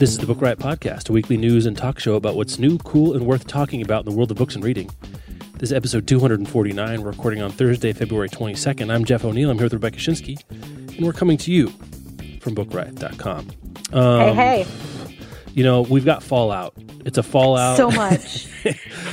This is the Book Riot Podcast, a weekly news and talk show about what's new, cool, and worth talking about in the world of books and reading. This is episode 249. We're recording on Thursday, February 22nd. I'm Jeff O'Neal. I'm here with Rebecca Schinsky, and we're coming to you from BookRiot.com. Um, hey, hey. You know, we've got Fallout. It's a Fallout. So much.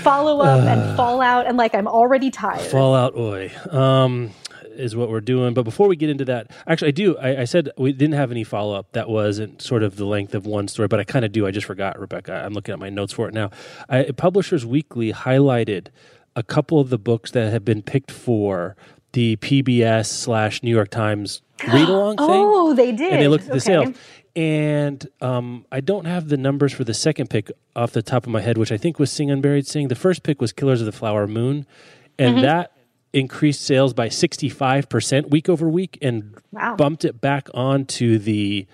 Follow up uh, and Fallout, and like I'm already tired. Fallout, oi. Um, is what we're doing. But before we get into that, actually, I do. I, I said we didn't have any follow up that wasn't sort of the length of one story, but I kind of do. I just forgot, Rebecca. I'm looking at my notes for it now. I, Publishers Weekly highlighted a couple of the books that have been picked for the PBS slash New York Times read along thing. Oh, they did. And they looked at the okay. sales. And um, I don't have the numbers for the second pick off the top of my head, which I think was Sing Unburied Sing. The first pick was Killers of the Flower Moon. And mm-hmm. that increased sales by 65% week over week and wow. bumped it back onto the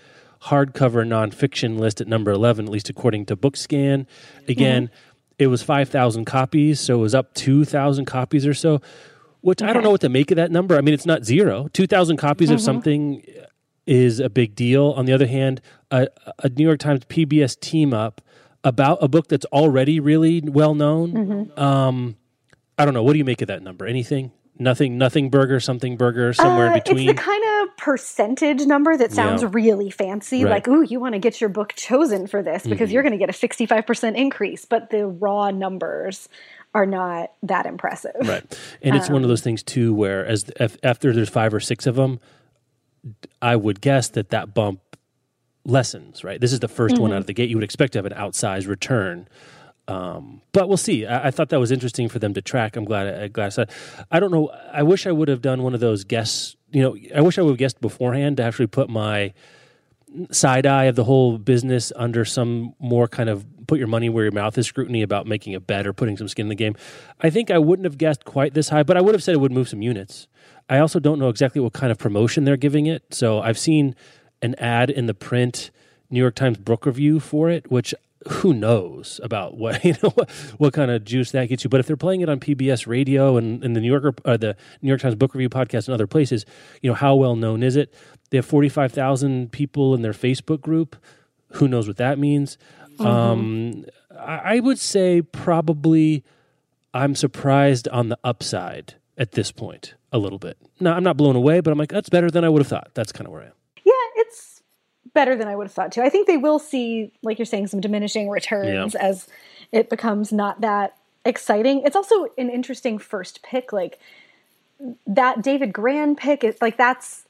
hardcover nonfiction list at number 11, at least according to Bookscan. Again, mm-hmm. it was 5,000 copies, so it was up 2,000 copies or so, which okay. I don't know what to make of that number. I mean, it's not zero. 2,000 copies mm-hmm. of something is a big deal. On the other hand, a, a, New York Times PBS team up about a book that's already really well known. Mm-hmm. Um, I don't know. What do you make of that number? Anything? Nothing. Nothing burger. Something burger. Somewhere uh, in between. It's the kind of percentage number that sounds yeah. really fancy. Right. Like, ooh, you want to get your book chosen for this because mm-hmm. you're going to get a 65% increase. But the raw numbers are not that impressive. Right. And it's um, one of those things too, where as if, after there's five or six of them, I would guess that that bump lessens. Right. This is the 1st mm-hmm. one out of the gate. You would expect to have an outsized return. Um, but we'll see. I, I, thought that was interesting for them to track. I'm glad. I, glad I said. I don't know. I wish I would have done one of those guests. You know, I wish I would have guessed beforehand to actually put my side eye of the whole business under some more kind of put your money where your mouth is scrutiny about making a bet or putting some skin in the game. I think I wouldn't have guessed quite this high, but I would have said it would move some units. I also don't know exactly what kind of promotion they're giving it. So I've seen an ad in the print New York Times book review for it, which who knows about what you know what, what, kind of juice that gets you. But if they're playing it on PBS radio and, and the New Yorker, or the New York Times Book Review podcast and other places, you know how well known is it? They have forty five thousand people in their Facebook group. Who knows what that means? Mm-hmm. Um, I, I would say probably I'm surprised on the upside at this point a little bit. Now I'm not blown away, but I'm like that's better than I would have thought. That's kind of where I am better than I would have thought too. I think they will see, like you're saying, some diminishing returns yeah. as it becomes not that exciting. It's also an interesting first pick, like that David Grann pick. Is like that's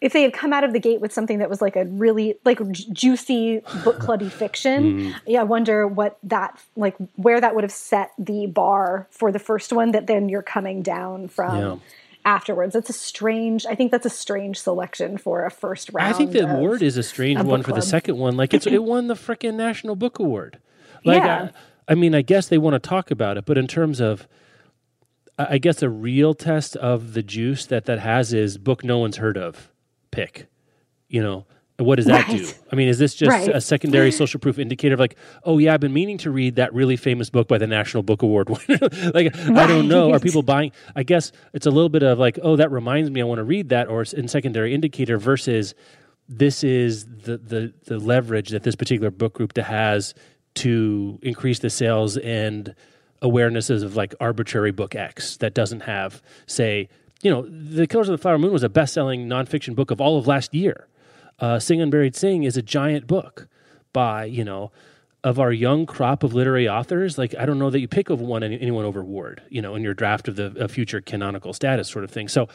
if they had come out of the gate with something that was like a really like juicy book clubby fiction. Mm. Yeah, I wonder what that like where that would have set the bar for the first one that then you're coming down from. Yeah afterwards. That's a strange. I think that's a strange selection for a first round. I think the award is a strange a one for the second one. Like it's it won the freaking National Book Award. Like yeah. I, I mean, I guess they want to talk about it, but in terms of I guess a real test of the juice that that has is book no one's heard of pick. You know, what does that right. do? I mean, is this just right. a secondary social proof indicator of like, oh yeah, I've been meaning to read that really famous book by the National Book Award winner? like, right. I don't know. Are people buying? I guess it's a little bit of like, oh, that reminds me, I want to read that, or in secondary indicator versus this is the the the leverage that this particular book group has to increase the sales and awarenesses of like arbitrary book X that doesn't have, say, you know, The Killers of the Flower Moon was a best-selling nonfiction book of all of last year uh, Sing Unburied Sing is a giant book by, you know, of our young crop of literary authors. Like, I don't know that you pick of one anyone over Ward, you know, in your draft of the future canonical status sort of thing. So,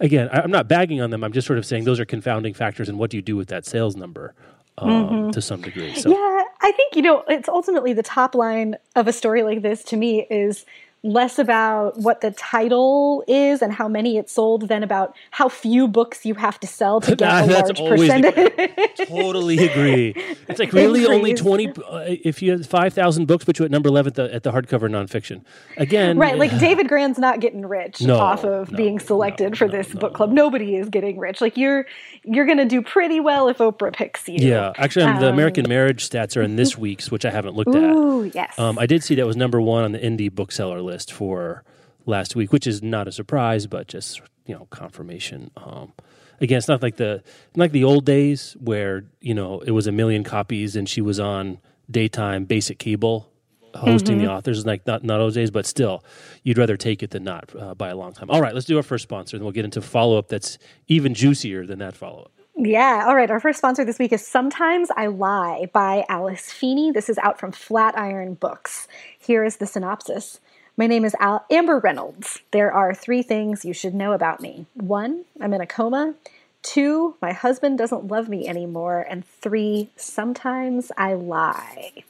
again, I, am not bagging on them. I'm just sort of saying those are confounding factors. And what do you do with that sales number? Um, mm-hmm. To some degree, so yeah, I think you know it's ultimately the top line of a story like this to me is less about what the title is and how many it sold than about how few books you have to sell to get a large percentage. totally agree. It's like really only 20 uh, if you have 5,000 books put you at number 11 at the, at the hardcover nonfiction. Again, right, like David Grann's not getting rich no, off of no, being selected no, for this book club. Nobody is getting rich. Like you're you're going to do pretty well if Oprah picks you. Yeah, actually um, the American Marriage stats are in this week's which I haven't looked ooh, at. yes. Um, I did see that was number 1 on the indie bookseller list for last week, which is not a surprise, but just you know confirmation. Um, again, it's not like the like the old days where you know it was a million copies and she was on daytime basic cable hosting mm-hmm. the authors. Like not not those days, but still, you'd rather take it than not uh, by a long time. All right, let's do our first sponsor, and we'll get into follow up that's even juicier than that follow up. Yeah. All right. Our first sponsor this week is Sometimes I Lie by Alice Feeney. This is out from Flatiron Books. Here is the synopsis. My name is Al- Amber Reynolds. There are three things you should know about me. One, I'm in a coma. Two, my husband doesn't love me anymore. And three, sometimes I lie.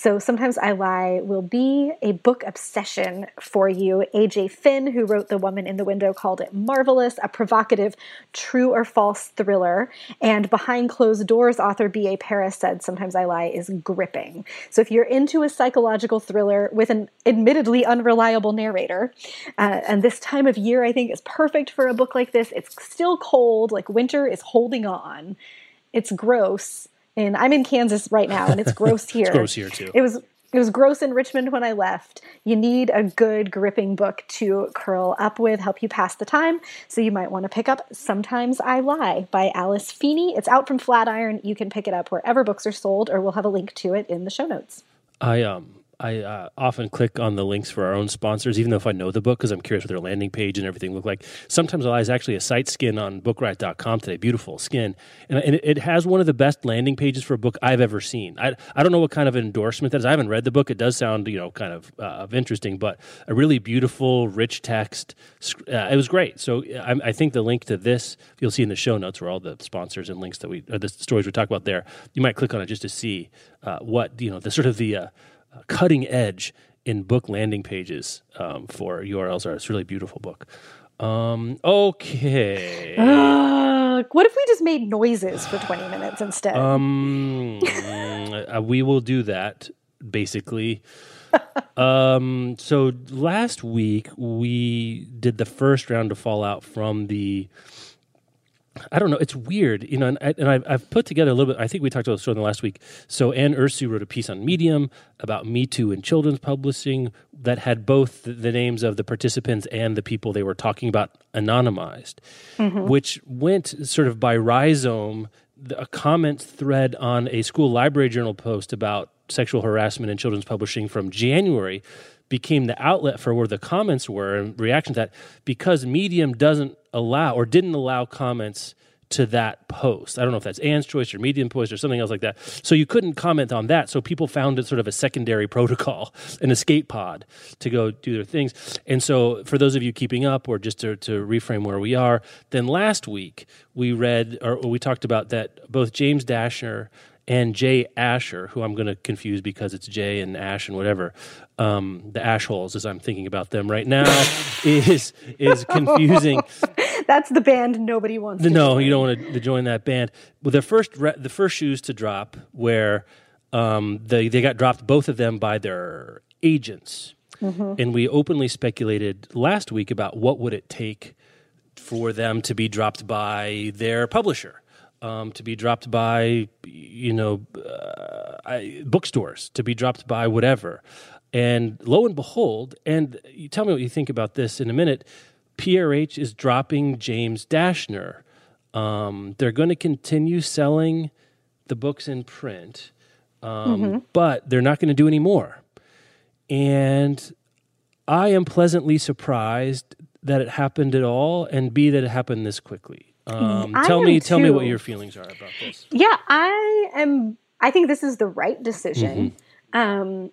So sometimes I lie will be a book obsession for you. AJ Finn, who wrote The Woman in the Window, called it marvelous, a provocative true or false thriller. And Behind Closed Doors author B.A. Paris said Sometimes I Lie is gripping. So if you're into a psychological thriller with an admittedly unreliable narrator, uh, and this time of year I think is perfect for a book like this. It's still cold, like winter is holding on. It's gross and I'm in Kansas right now, and it's gross here. it's gross here too. It was it was gross in Richmond when I left. You need a good gripping book to curl up with, help you pass the time. So you might want to pick up Sometimes I Lie by Alice Feeney. It's out from Flatiron. You can pick it up wherever books are sold, or we'll have a link to it in the show notes. I um I uh, often click on the links for our own sponsors, even though if I know the book, because I'm curious what their landing page and everything look like. Sometimes I is actually a site skin on bookriot.com today. Beautiful skin. And, and, it has one of the best landing pages for a book I've ever seen. I, I don't know what kind of endorsement that is. I haven't read the book. It does sound, you know, kind of, uh, of interesting, but a really beautiful, rich text. Uh, it was great. So I, I, think the link to this, you'll see in the show notes where all the sponsors and links that we, or the stories we talk about there, you might click on it just to see uh, what, you know, the sort of the, uh, cutting edge in book landing pages um, for URLs are. It's a really beautiful book. Um, okay. Uh, what if we just made noises for 20 minutes instead? Um, uh, we will do that basically. um, so last week we did the first round of Fallout from the I don't know. It's weird, you know. And, I, and I've, I've, put together a little bit. I think we talked about this in the last week. So Anne Ursu wrote a piece on Medium about Me Too and children's publishing that had both the, the names of the participants and the people they were talking about anonymized, mm-hmm. which went sort of by rhizome. A comment thread on a school library journal post about sexual harassment in children's publishing from January became the outlet for where the comments were and reaction to that because Medium doesn't allow or didn't allow comments to that post. I don't know if that's Anne's choice or Medium post or something else like that. So you couldn't comment on that. So people found it sort of a secondary protocol, an escape pod to go do their things. And so for those of you keeping up or just to, to reframe where we are, then last week we read or we talked about that both James Dashner and Jay Asher, who I'm going to confuse because it's Jay and Ash and whatever, um, the ash holes as I'm thinking about them right now is is confusing. That's the band nobody wants. no, join. you don't want to, to, join that band. Well, the first re- the first shoes to drop where um, they they got dropped both of them by their agents, mm-hmm. and we openly speculated last week about what would it take for them to be dropped by their publisher um, to be dropped by, you know, uh, I, bookstores, to be dropped by whatever. And lo and behold, and you tell me what you think about this in a minute. PRH is dropping James Dashner. Um, they're going to continue selling the books in print, um, mm-hmm. but they're not going to do any more. And I am pleasantly surprised that it happened at all, and B that it happened this quickly. Um, tell me, tell me what your feelings are about this. Yeah, I am. I think this is the right decision. Mm-hmm. Um,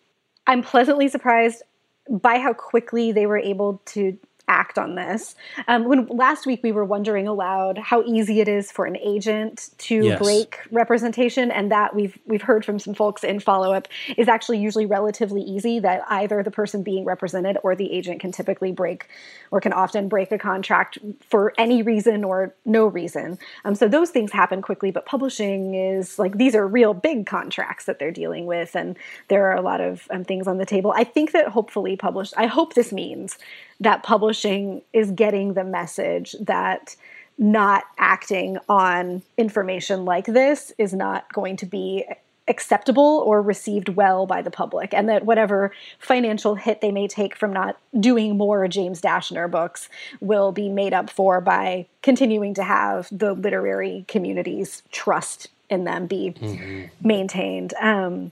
I'm pleasantly surprised by how quickly they were able to act on this. Um, when last week we were wondering aloud how easy it is for an agent to yes. break representation, and that we've we've heard from some folks in follow up is actually usually relatively easy. That either the person being represented or the agent can typically break or can often break a contract for any reason or no reason. Um, so those things happen quickly, but publishing is like these are real big contracts that they're dealing with, and there are a lot of um, things on the table. I think that hopefully published. I hope this means that publishing is getting the message that not acting on information like this is not going to be acceptable or received well by the public, and that whatever financial hit they may take from not doing more James Dashner books will be made up for by continuing to have the literary community's trust in them be mm-hmm. maintained. Um,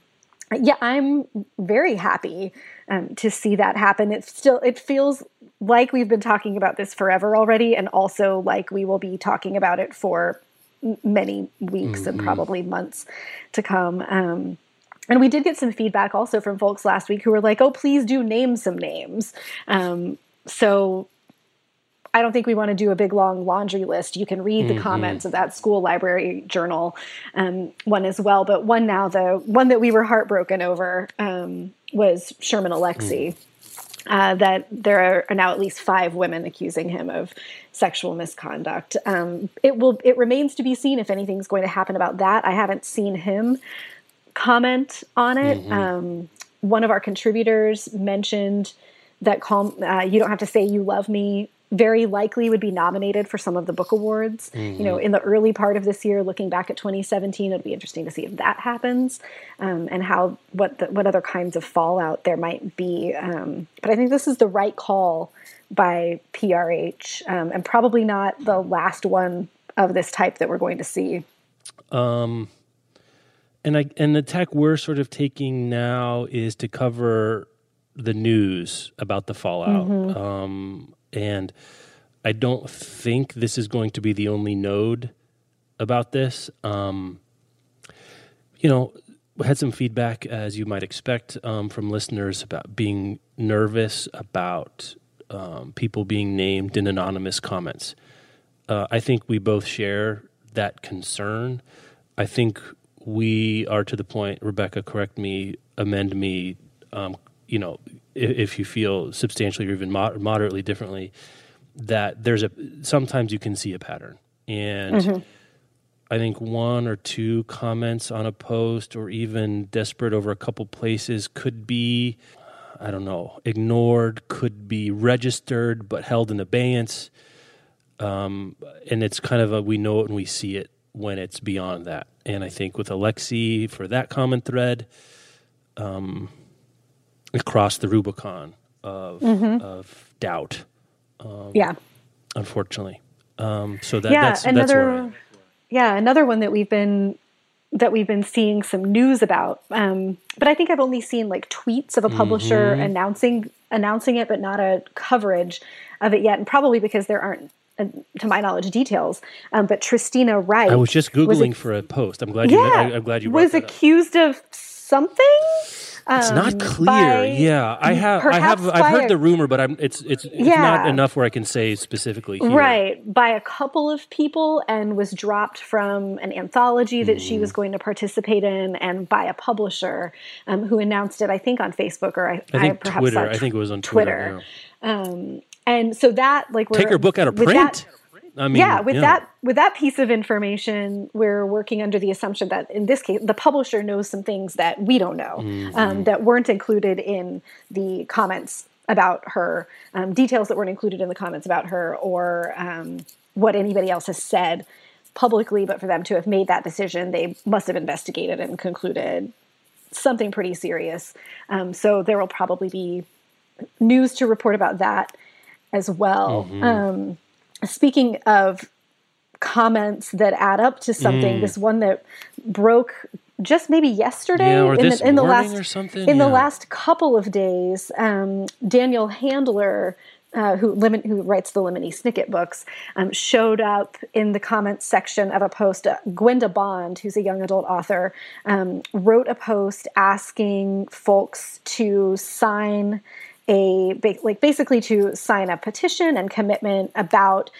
yeah, I'm very happy um, to see that happen. It still it feels like we've been talking about this forever already, and also like we will be talking about it for many weeks mm-hmm. and probably months to come. Um, and we did get some feedback also from folks last week who were like, "Oh, please do name some names." Um, so I don't think we want to do a big long laundry list. You can read the mm-hmm. comments of that school library journal um, one as well. But one now, the one that we were heartbroken over um, was Sherman Alexie. Mm. Uh, that there are now at least five women accusing him of sexual misconduct. Um, it will. It remains to be seen if anything's going to happen about that. I haven't seen him comment on it. Mm-hmm. Um, one of our contributors mentioned that calm. Uh, you don't have to say you love me very likely would be nominated for some of the book awards. Mm-hmm. You know, mm-hmm. in the early part of this year, looking back at 2017, it'll be interesting to see if that happens um, and how what the, what other kinds of fallout there might be. Um, but I think this is the right call by PRH, um, and probably not the last one of this type that we're going to see. Um, and I and the tech we're sort of taking now is to cover the news about the fallout. Mm-hmm. Um, and I don't think this is going to be the only node about this. Um, you know, had some feedback, as you might expect, um, from listeners about being nervous about um, people being named in anonymous comments. Uh, I think we both share that concern. I think we are to the point, Rebecca, correct me, amend me, um, you know, if, if, you feel substantially or even moderately differently, that there's a sometimes you can see a pattern. And mm-hmm. I think one or two comments on a post or even desperate over a couple places could be, I don't know, ignored, could be registered but held in abeyance. Um, and it's kind of a we know it and we see it when it's beyond that. And I think with Alexie for that common thread, um, across the Rubicon of mm-hmm. of doubt. Um, yeah, unfortunately. Um, so that, yeah, that's another that's yeah another one that we've been that we've been seeing some news about. Um, but I think I've only seen like tweets of a publisher mm-hmm. announcing announcing it, but not a coverage of it yet, and probably because there aren't uh, to my knowledge, details. Um, but Tristina Wright. I was just googling was, for a post. I'm glad you. Yeah, I, am glad you was accused of something. Um, it's not um, clear. Yeah, I have. I have. I've heard the rumor, but I'm. It's. It's. It's yeah. not enough where I can say specifically. Here. Right by a couple of people, and was dropped from an anthology that mm. she was mm. going to participate in, and by a publisher um, who announced it. I think on Facebook or I, I think I Twitter. I think it was on Twitter. Twitter. Um, and so that like take her book out of print. That, I mean, yeah, with yeah. that with that piece of information, we're working under the assumption that in this case, the publisher knows some things that we don't know mm-hmm. um, that weren't included in the comments about her, um, details that weren't included in the comments about her, or um, what anybody else has said publicly. But for them to have made that decision, they must have investigated and concluded something pretty serious. Um, so there will probably be news to report about that as well. Mm-hmm um, speaking of comments that add up to something, mm. this one that broke just maybe yesterday yeah, in, the, in the last in yeah. the last couple of days, um, Daniel Handler. Uh, who, limit, who writes the Lemony Snicket books, um, showed up in the comments section of a post. Uh, Gwenda Bond, who's a young adult author, um, wrote a post asking folks to sign a like basically to sign a petition and commitment about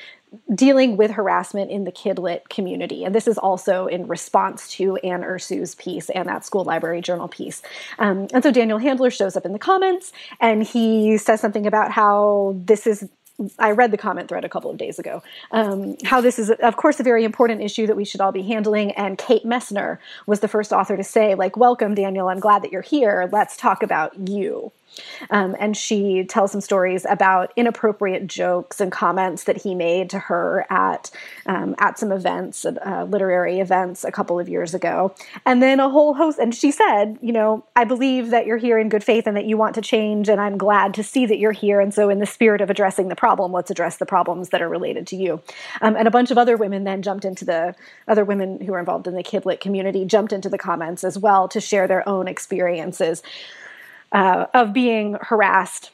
dealing with harassment in the kidlit community. And this is also in response to Anne Ursu's piece and that school library journal piece. Um, and so Daniel Handler shows up in the comments and he says something about how this is I read the comment thread a couple of days ago. Um, how this is, of course, a very important issue that we should all be handling. And Kate Messner was the first author to say, like, "Welcome, Daniel. I'm glad that you're here. Let's talk about you." Um, and she tells some stories about inappropriate jokes and comments that he made to her at um, at some events, uh, literary events, a couple of years ago. And then a whole host. And she said, you know, I believe that you're here in good faith and that you want to change, and I'm glad to see that you're here. And so, in the spirit of addressing the problem, let's address the problems that are related to you. Um, and a bunch of other women then jumped into the other women who are involved in the kidlit community jumped into the comments as well to share their own experiences uh, of being harassed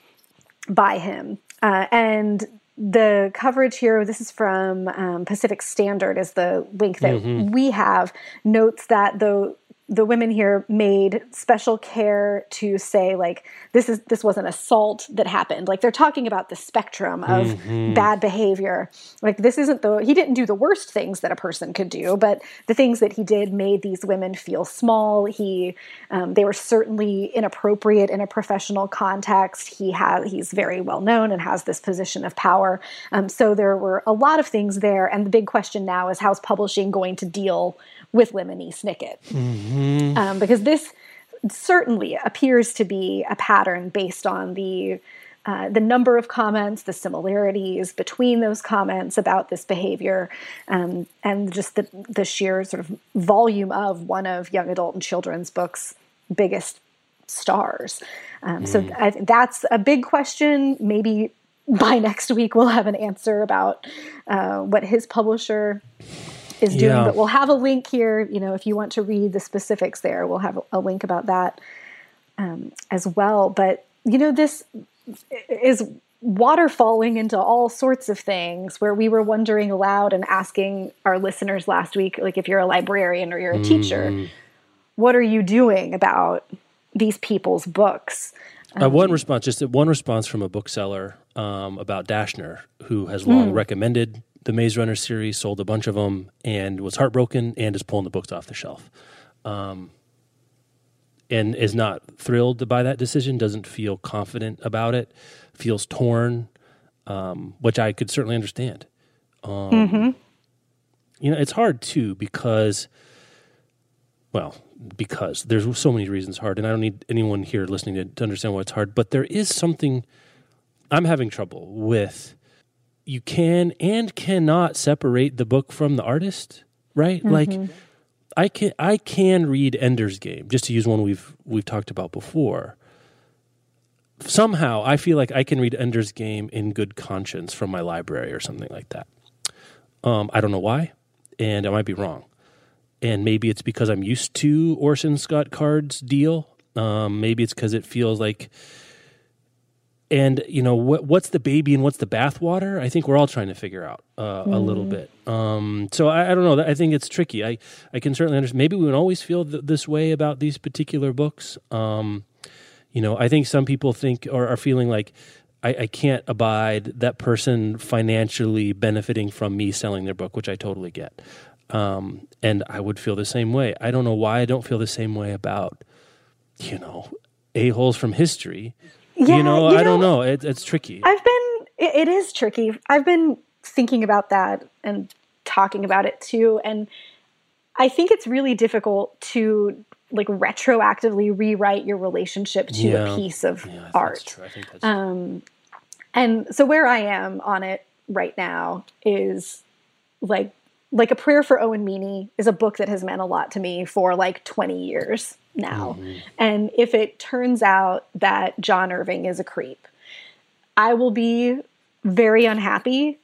by him. Uh, and the coverage here, this is from um, Pacific Standard, is the link that mm-hmm. we have, notes that the the women here made special care to say like this is this was an assault that happened. Like they're talking about the spectrum of mm-hmm. bad behavior. Like this isn't the he didn't do the worst things that a person could do but the things that he did made these women feel small. He um, they were certainly inappropriate in a professional context. He has he's very well known and has this position of power. Um, so there were a lot of things there. And the big question now is how's publishing going to deal with Lemony Snicket. Mm-hmm. Um, because this certainly appears to be a pattern based on the uh, the number of comments, the similarities between those comments about this behavior, um, and just the, the sheer sort of volume of one of young adult and children's books' biggest stars. Um, mm. So I, that's a big question. Maybe by next week we'll have an answer about uh, what his publisher is doing. Yeah. But we'll have a link here. You know, if you want to read the specifics, there we'll have a link about that um, as well. But you know, this is waterfalling into all sorts of things where we were wondering aloud and asking our listeners last week like if you're a librarian or you're a mm. teacher what are you doing about these people's books um, uh, one um, response just one response from a bookseller um, about dashner who has long mm. recommended the Maze Runner series, sold a bunch of them, and was heartbroken and is pulling the books off the shelf. Um, and is not thrilled by that decision, doesn't feel confident about it, feels torn, um, which I could certainly understand. Um, mm-hmm. You know, it's hard too because, well, because there's so many reasons hard, and I don't need anyone here listening to, to understand why it's hard, but there is something I'm having trouble with you can and cannot separate the book from the artist, right? Mm-hmm. Like I can I can read Ender's Game, just to use one we've we've talked about before. Somehow I feel like I can read Ender's Game in good conscience from my library or something like that. Um, I don't know why, and I might be wrong. And maybe it's because I'm used to Orson Scott Card's deal. Um, maybe it's because it feels like and you know what, what's the baby and what's the bathwater? I think we're all trying to figure out uh, mm. a little mm. bit. Um, so I, I, don't know. I think it's tricky. I I can certainly understand. Maybe we don't always feel th- this way about these particular books. Um, you know, I think some people think or are feeling like I, I, can't abide that person financially benefiting from me selling their book, which I totally get. Um, and I would feel the same way. I don't know why I don't feel the same way about, you know, a holes from history yeah, you know, you I know, don't know. It, it's tricky. I've been. It, it is tricky. I've been thinking about that and talking about it too, and I think it's really difficult to like retroactively rewrite your relationship to yeah. a piece of yeah, art. Um, and so where I am on it right now is like like a prayer for Owen Meany is a book that has meant a lot to me for like 20 years now. Mm-hmm. And if it turns out that John Irving is a creep, I will be very unhappy.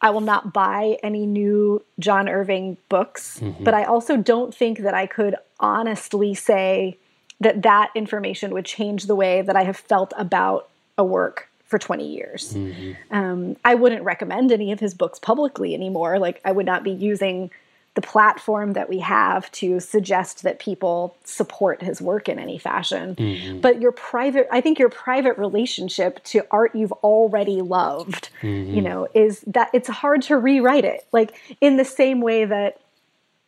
I will not buy any new John Irving books, mm-hmm. but I also don't think that I could honestly say that that information would change the way that I have felt about a work for 20 years. Mm-hmm. Um, I wouldn't recommend any of his books publicly anymore. Like, I would not be using the platform that we have to suggest that people support his work in any fashion. Mm-hmm. But your private, I think your private relationship to art you've already loved, mm-hmm. you know, is that it's hard to rewrite it. Like in the same way that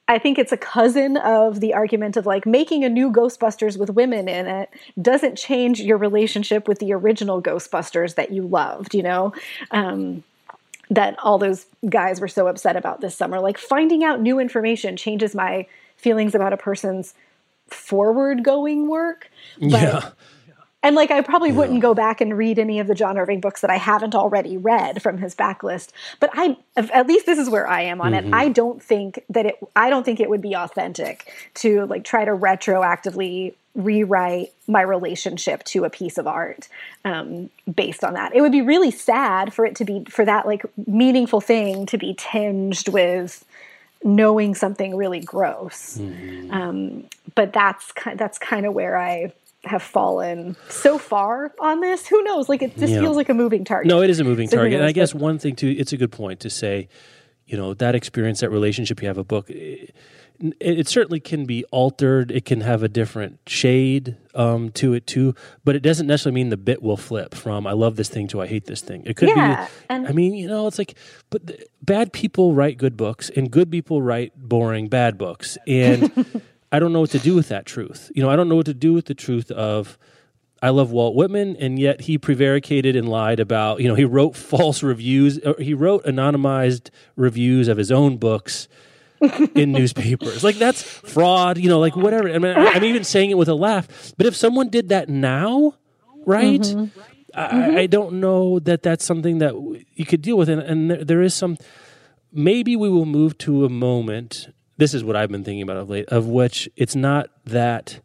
I think it's a cousin of the argument of like making a new Ghostbusters with women in it doesn't change your relationship with the original Ghostbusters that you loved, you know? Um, that all those guys were so upset about this summer. Like finding out new information changes my feelings about a person's forward going work. But yeah and like I probably yeah. wouldn't go back and read any of the John Irving books that I haven't already read from his backlist. But I at least this is where I am on mm-hmm. it. I don't think that it I don't think it would be authentic to like try to retroactively rewrite my relationship to a piece of art um, based on that. It would be really sad for it to be for that like meaningful thing to be tinged with knowing something really gross. Mm-hmm. Um, but that's that's kind of where I have fallen so far on this. Who knows? Like it just yeah. feels like a moving target. No, it is a moving so target. And I guess one thing too, it's a good point to say, you know, that experience, that relationship you have a book, it, it certainly can be altered. It can have a different shade um, to it too, but it doesn't necessarily mean the bit will flip from "I love this thing" to "I hate this thing." It could yeah, be. And I mean, you know, it's like, but the, bad people write good books, and good people write boring bad books, and I don't know what to do with that truth. You know, I don't know what to do with the truth of I love Walt Whitman, and yet he prevaricated and lied about, you know, he wrote false reviews, he wrote anonymized reviews of his own books in newspapers. Like that's fraud, you know, like whatever. I mean, I'm even saying it with a laugh. But if someone did that now, right? Mm-hmm. I, mm-hmm. I, don't know that that's something that you could deal with. And, and there, there is some, maybe we will move to a moment this is what I've been thinking about of late, of which it's not that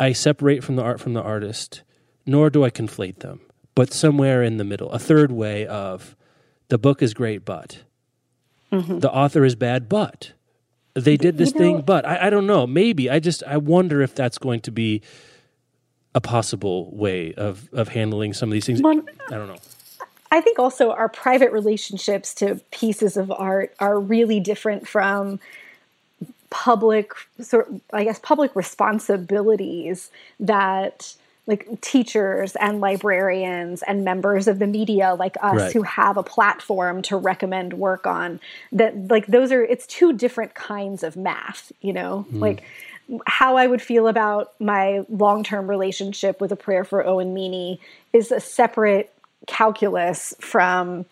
I separate from the art from the artist, nor do I conflate them, but somewhere in the middle, a third way of the book is great, but mm-hmm. the author is bad, but they did this you know, thing, but I, I don't know. Maybe I just I wonder if that's going to be a possible way of of handling some of these things. I don't know. I think also our private relationships to pieces of art are really different from public sort I guess public responsibilities that like teachers and librarians and members of the media like us right. who have a platform to recommend work on that like those are it's two different kinds of math you know mm. like how I would feel about my long-term relationship with a prayer for Owen Meany is a separate calculus from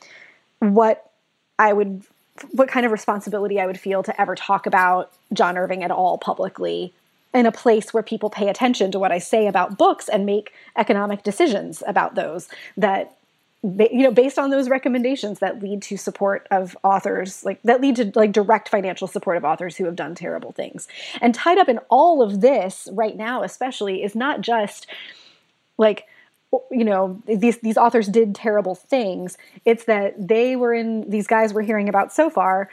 what I would what kind of responsibility I would feel to ever talk about John Irving at all publicly in a place where people pay attention to what I say about books and make economic decisions about those that you know based on those recommendations that lead to support of authors like that lead to like direct financial support of authors who have done terrible things. And tied up in all of this right now especially is not just like you know these these authors did terrible things. It's that they were in these guys we're hearing about so far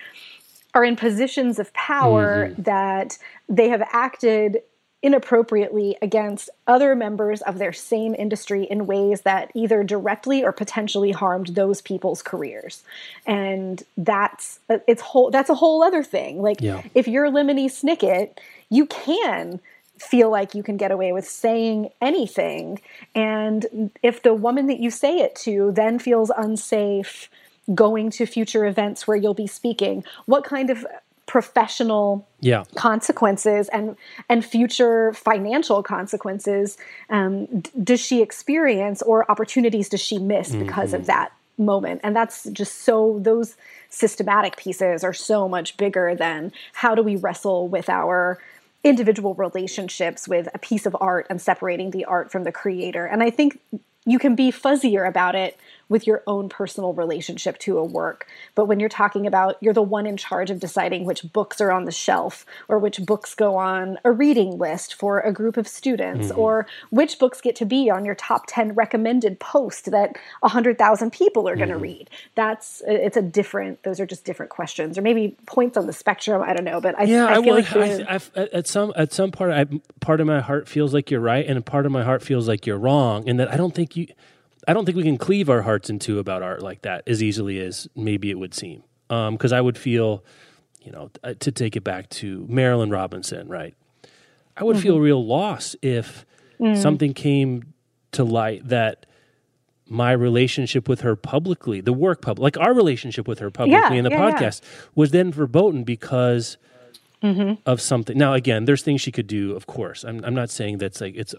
are in positions of power mm-hmm. that they have acted inappropriately against other members of their same industry in ways that either directly or potentially harmed those people's careers and that's it's whole that's a whole other thing like yeah. if you're lemony snicket you can feel like you can get away with saying anything. And if the woman that you say it to then feels unsafe going to future events where you'll be speaking, what kind of professional yeah. consequences and and future financial consequences um, d- does she experience or opportunities does she miss mm-hmm. because of that moment and that's just so those systematic pieces are so much bigger than how do we wrestle with our individual relationships with a piece of art and separating the art from the creator. And I think you can be fuzzier about it with your own personal relationship to a work. But when you're talking about you're the one in charge of deciding which books are on the shelf or which books go on a reading list for a group of students mm-hmm. or which books get to be on your top 10 recommended post that 100,000 people are going to mm-hmm. read. That's it's a different those are just different questions or maybe points on the spectrum, I don't know, but I yeah, I, I feel like I, at some at some part I part of my heart feels like you're right and a part of my heart feels like you're wrong and that I don't think you I don't think we can cleave our hearts in two about art like that as easily as maybe it would seem. Because um, I would feel, you know, uh, to take it back to Marilynne Robinson, right? I would mm-hmm. feel real loss if mm. something came to light that my relationship with her publicly, the work public, like our relationship with her publicly yeah, in the yeah, podcast, yeah. was then verboten because mm-hmm. of something. Now, again, there's things she could do, of course. I'm, I'm not saying that's like it's,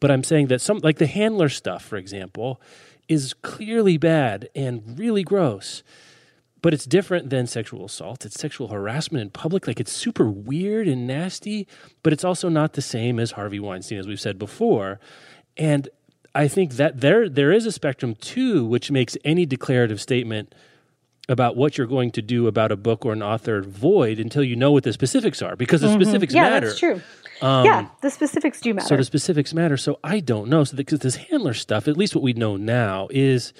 but I'm saying that some, like the handler stuff, for example, is clearly bad and really gross. But it's different than sexual assault. It's sexual harassment in public. Like it's super weird and nasty, but it's also not the same as Harvey Weinstein, as we've said before. And I think that there there is a spectrum too, which makes any declarative statement about what you're going to do about a book or an author void until you know what the specifics are, because the mm-hmm. specifics yeah, matter. that's true. Um, yeah, the specifics do matter. So the specifics matter. So I don't know. So because this handler stuff, at least what we know now, is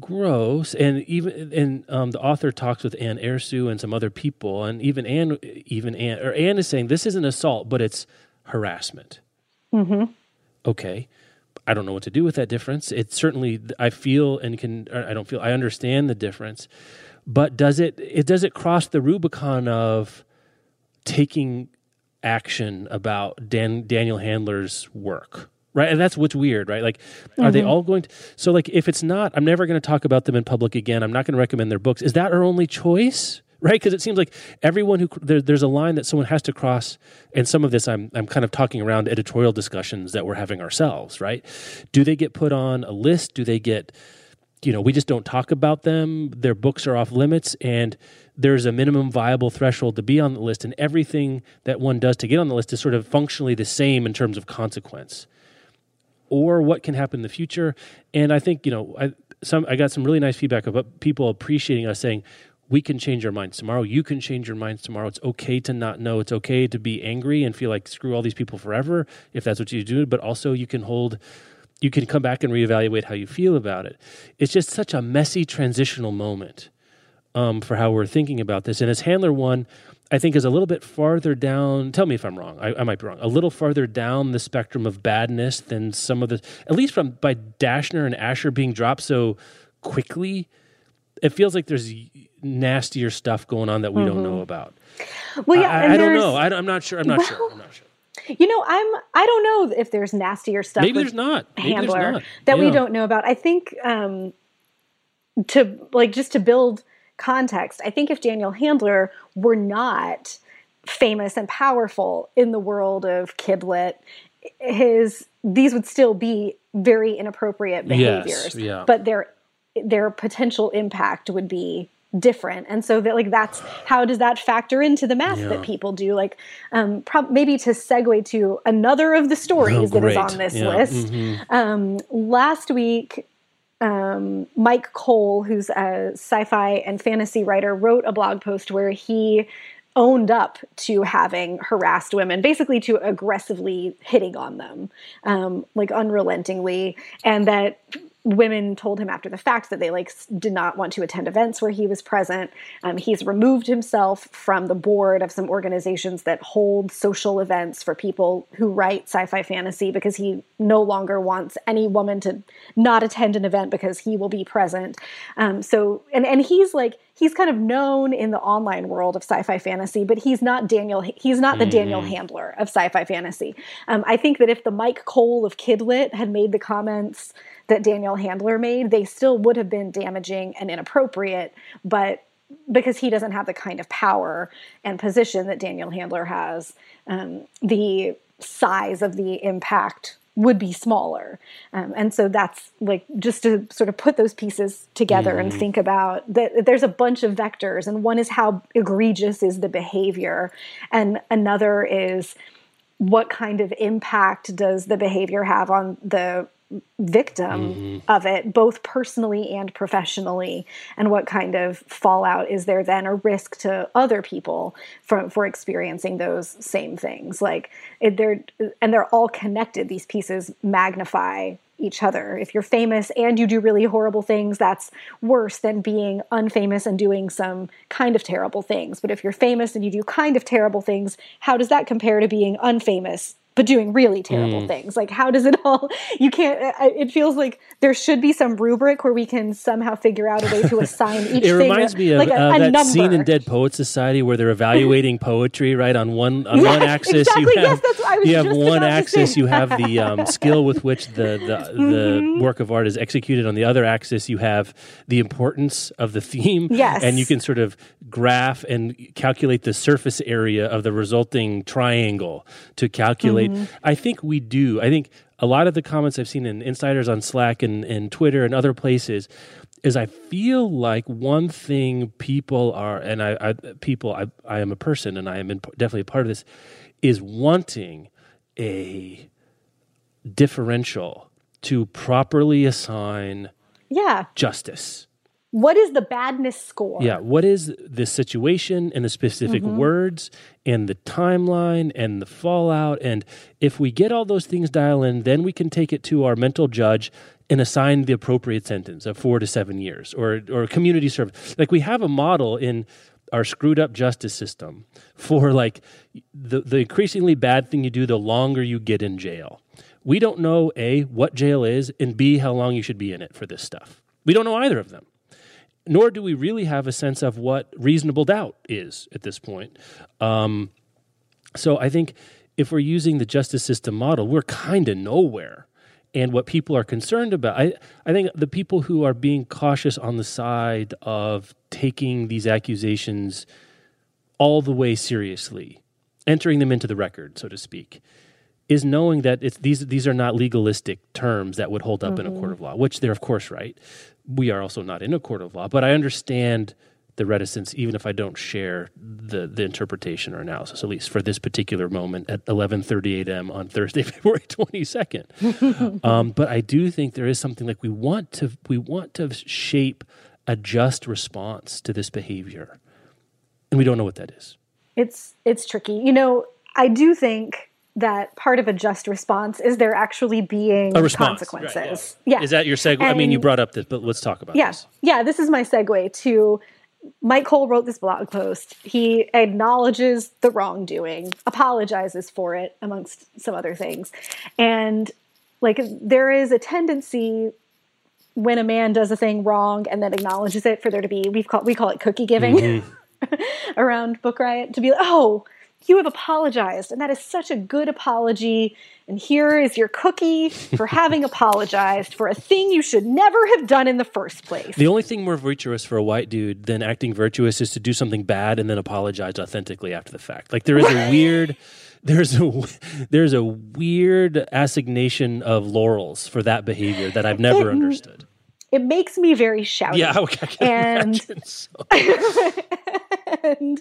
gross. And even and um, the author talks with Anne Ursu and some other people, and even Anne, even Anne, or Anne is saying this isn't assault, but it's harassment. Mm-hmm okay i don't know what to do with that difference. It certainly i feel and can i don't feel i understand the difference. But does it it does it cross the rubicon of taking action about Dan, daniel handler's work right? And that's what's weird right? Like mm-hmm. are they mm-hmm. all going to so like if it's not i'm never going to talk about them in public again. I'm not going to recommend their books. Is that our only choice right? Because it seems like everyone who there, there's a line that someone has to cross, and some of this I'm I'm kind of talking around editorial discussions that we're having ourselves, right? Do they get put on a list? Do they get, you know, we just don't talk about them. Their books are off limits, and there's a minimum viable threshold to be on the list, and everything that one does to get on the list is sort of functionally the same in terms of consequence. Or what can happen in the future, and I think you know, I, some I got some really nice feedback about uh, people appreciating us saying we can change our minds tomorrow. You can change your minds tomorrow. It's okay to not know. It's okay to be angry and feel like screw all these people forever if that's what you do. But also, you can hold, you can come back and reevaluate how you feel about it. It's just such a messy transitional moment um, for how we're thinking about this. And as Handler one, I think is a little bit farther down. Tell me if I'm wrong. I, I, might be wrong. A little farther down the spectrum of badness than some of the, at least from by Dashner and Asher being dropped so quickly. It feels like there's nastier stuff going on that we mm-hmm. don't know mm-hmm. about. Well, yeah, I, I don't know. I, am not sure. I'm not well, sure. I'm not sure. You know, I'm. I don't know if there's nastier stuff. Maybe there's not. Maybe handler there's not. that yeah. we don't know about. I think um, to like just to build context. I think if Daniel Handler were not famous and powerful in the world of kidlit, his these would still be very inappropriate behaviors. Yes, yeah. But their their potential impact would be different and so that like that's how does that factor into the math yeah. that people do like um prob- maybe to segue to another of the stories oh, that is on this yeah. list mm-hmm. um last week um, Myke Cole, who's a sci fi and fantasy writer, wrote a blog post where he owned up to having harassed women, basically to aggressively hitting on them, um, like unrelentingly, and that women told him after the fact that they like did not want to attend events where he was present. Um, he's removed himself from the board of some organizations that hold social events for people who write sci-fi fantasy because he no longer wants any woman to not attend an event because he will be present. Um, so and and he's like he's kind of known in the online world of sci-fi fantasy but he's not daniel he's not the mm. daniel handler of sci-fi fantasy um, i think that if the myke cole of kidlit had made the comments that Daniel Handler made, they still would have been damaging and inappropriate, but because he doesn't have the kind of power and position that Daniel Handler has, um, the size of the impact would be smaller. Um, and so that's like just to sort of put those pieces together mm. and think about that there's a bunch of vectors, and one is how egregious is the behavior, and another is what kind of impact does the behavior have on the victim mm-hmm. of it, both personally and professionally, and what kind of fallout is there then a risk to other people for, for experiencing those same things? Like it, they're and they're all connected. These pieces magnify each other. If you're famous and you do really horrible things, that's worse than being unfamous and doing some kind of terrible things. But if you're famous and you do kind of terrible things, how does that compare to being unfamous but doing really terrible mm. things. Like, how does it all? You can't. It feels like there should be some rubric where we can somehow figure out a way to assign each. it reminds me of, like a, uh, a that number. scene in Dead Poet Society where they're evaluating poetry. Right on one on one axis, exactly. you have yes, you have one axis, you have the um, skill with which the the, mm-hmm. work of art is executed. On the other axis, you have the importance of the theme. Yes, and you can sort of graph and calculate the surface area of the resulting triangle to calculate Mm-hmm. Mm-hmm. I think we do. I think a lot of the comments I've seen in insiders on Slack and, and Twitter and other places is I feel like one thing people are, and I, I people, I, I am a person and I am in, definitely a part of this, is wanting a differential to properly assign yeah. justice what is the badness score? Yeah, what is the situation and the specific mm-hmm. words and the timeline and the fallout? And if we get all those things dialed in, then we can take it to our mental judge and assign the appropriate sentence of four to seven years or or community service. Like we have a model in our screwed up justice system for like the the increasingly bad thing you do, the longer you get in jail. We don't know a what jail is and b how long you should be in it for this stuff. We don't know either of them nor do we really have a sense of what reasonable doubt is at this point. Um, so I think if we're using the justice system model, we're kind of nowhere. And what people are concerned about, I, I think the people who are being cautious on the side of taking these accusations all the way seriously, entering them into the record, so to speak, is knowing that it's, these these are not legalistic terms that would hold up mm-hmm. in a court of law, which they're of course right we are also not in a court of law, but I understand the reticence, even if I don't share the the interpretation or analysis, at least for this particular moment at 11:38 a.m. on Thursday, February 22nd. um, but I do think there is something like we want to we want to shape a just response to this behavior, and we don't know what that is. It's it's tricky, you know. I do think that part of a just response is there actually being consequences. Right, yeah. yeah. Is that your segue? And, I mean, you brought up this, but let's talk about yeah, this. Yeah, this is my segue to Myke Cole wrote this blog post. He acknowledges the wrongdoing, apologizes for it, amongst some other things. And like there is a tendency when a man does a thing wrong and then acknowledges it for there to be we've called we call it cookie giving mm-hmm. around Book Riot to be like, oh, you have apologized, and that is such a good apology. And here is your cookie for having apologized for a thing you should never have done in the first place. The only thing more virtuous for a white dude than acting virtuous is to do something bad and then apologize authentically after the fact. Like there is a weird there's a there's a weird assignation of laurels for that behavior that I've never it, understood. It makes me very shouty. Yeah, okay, and so. and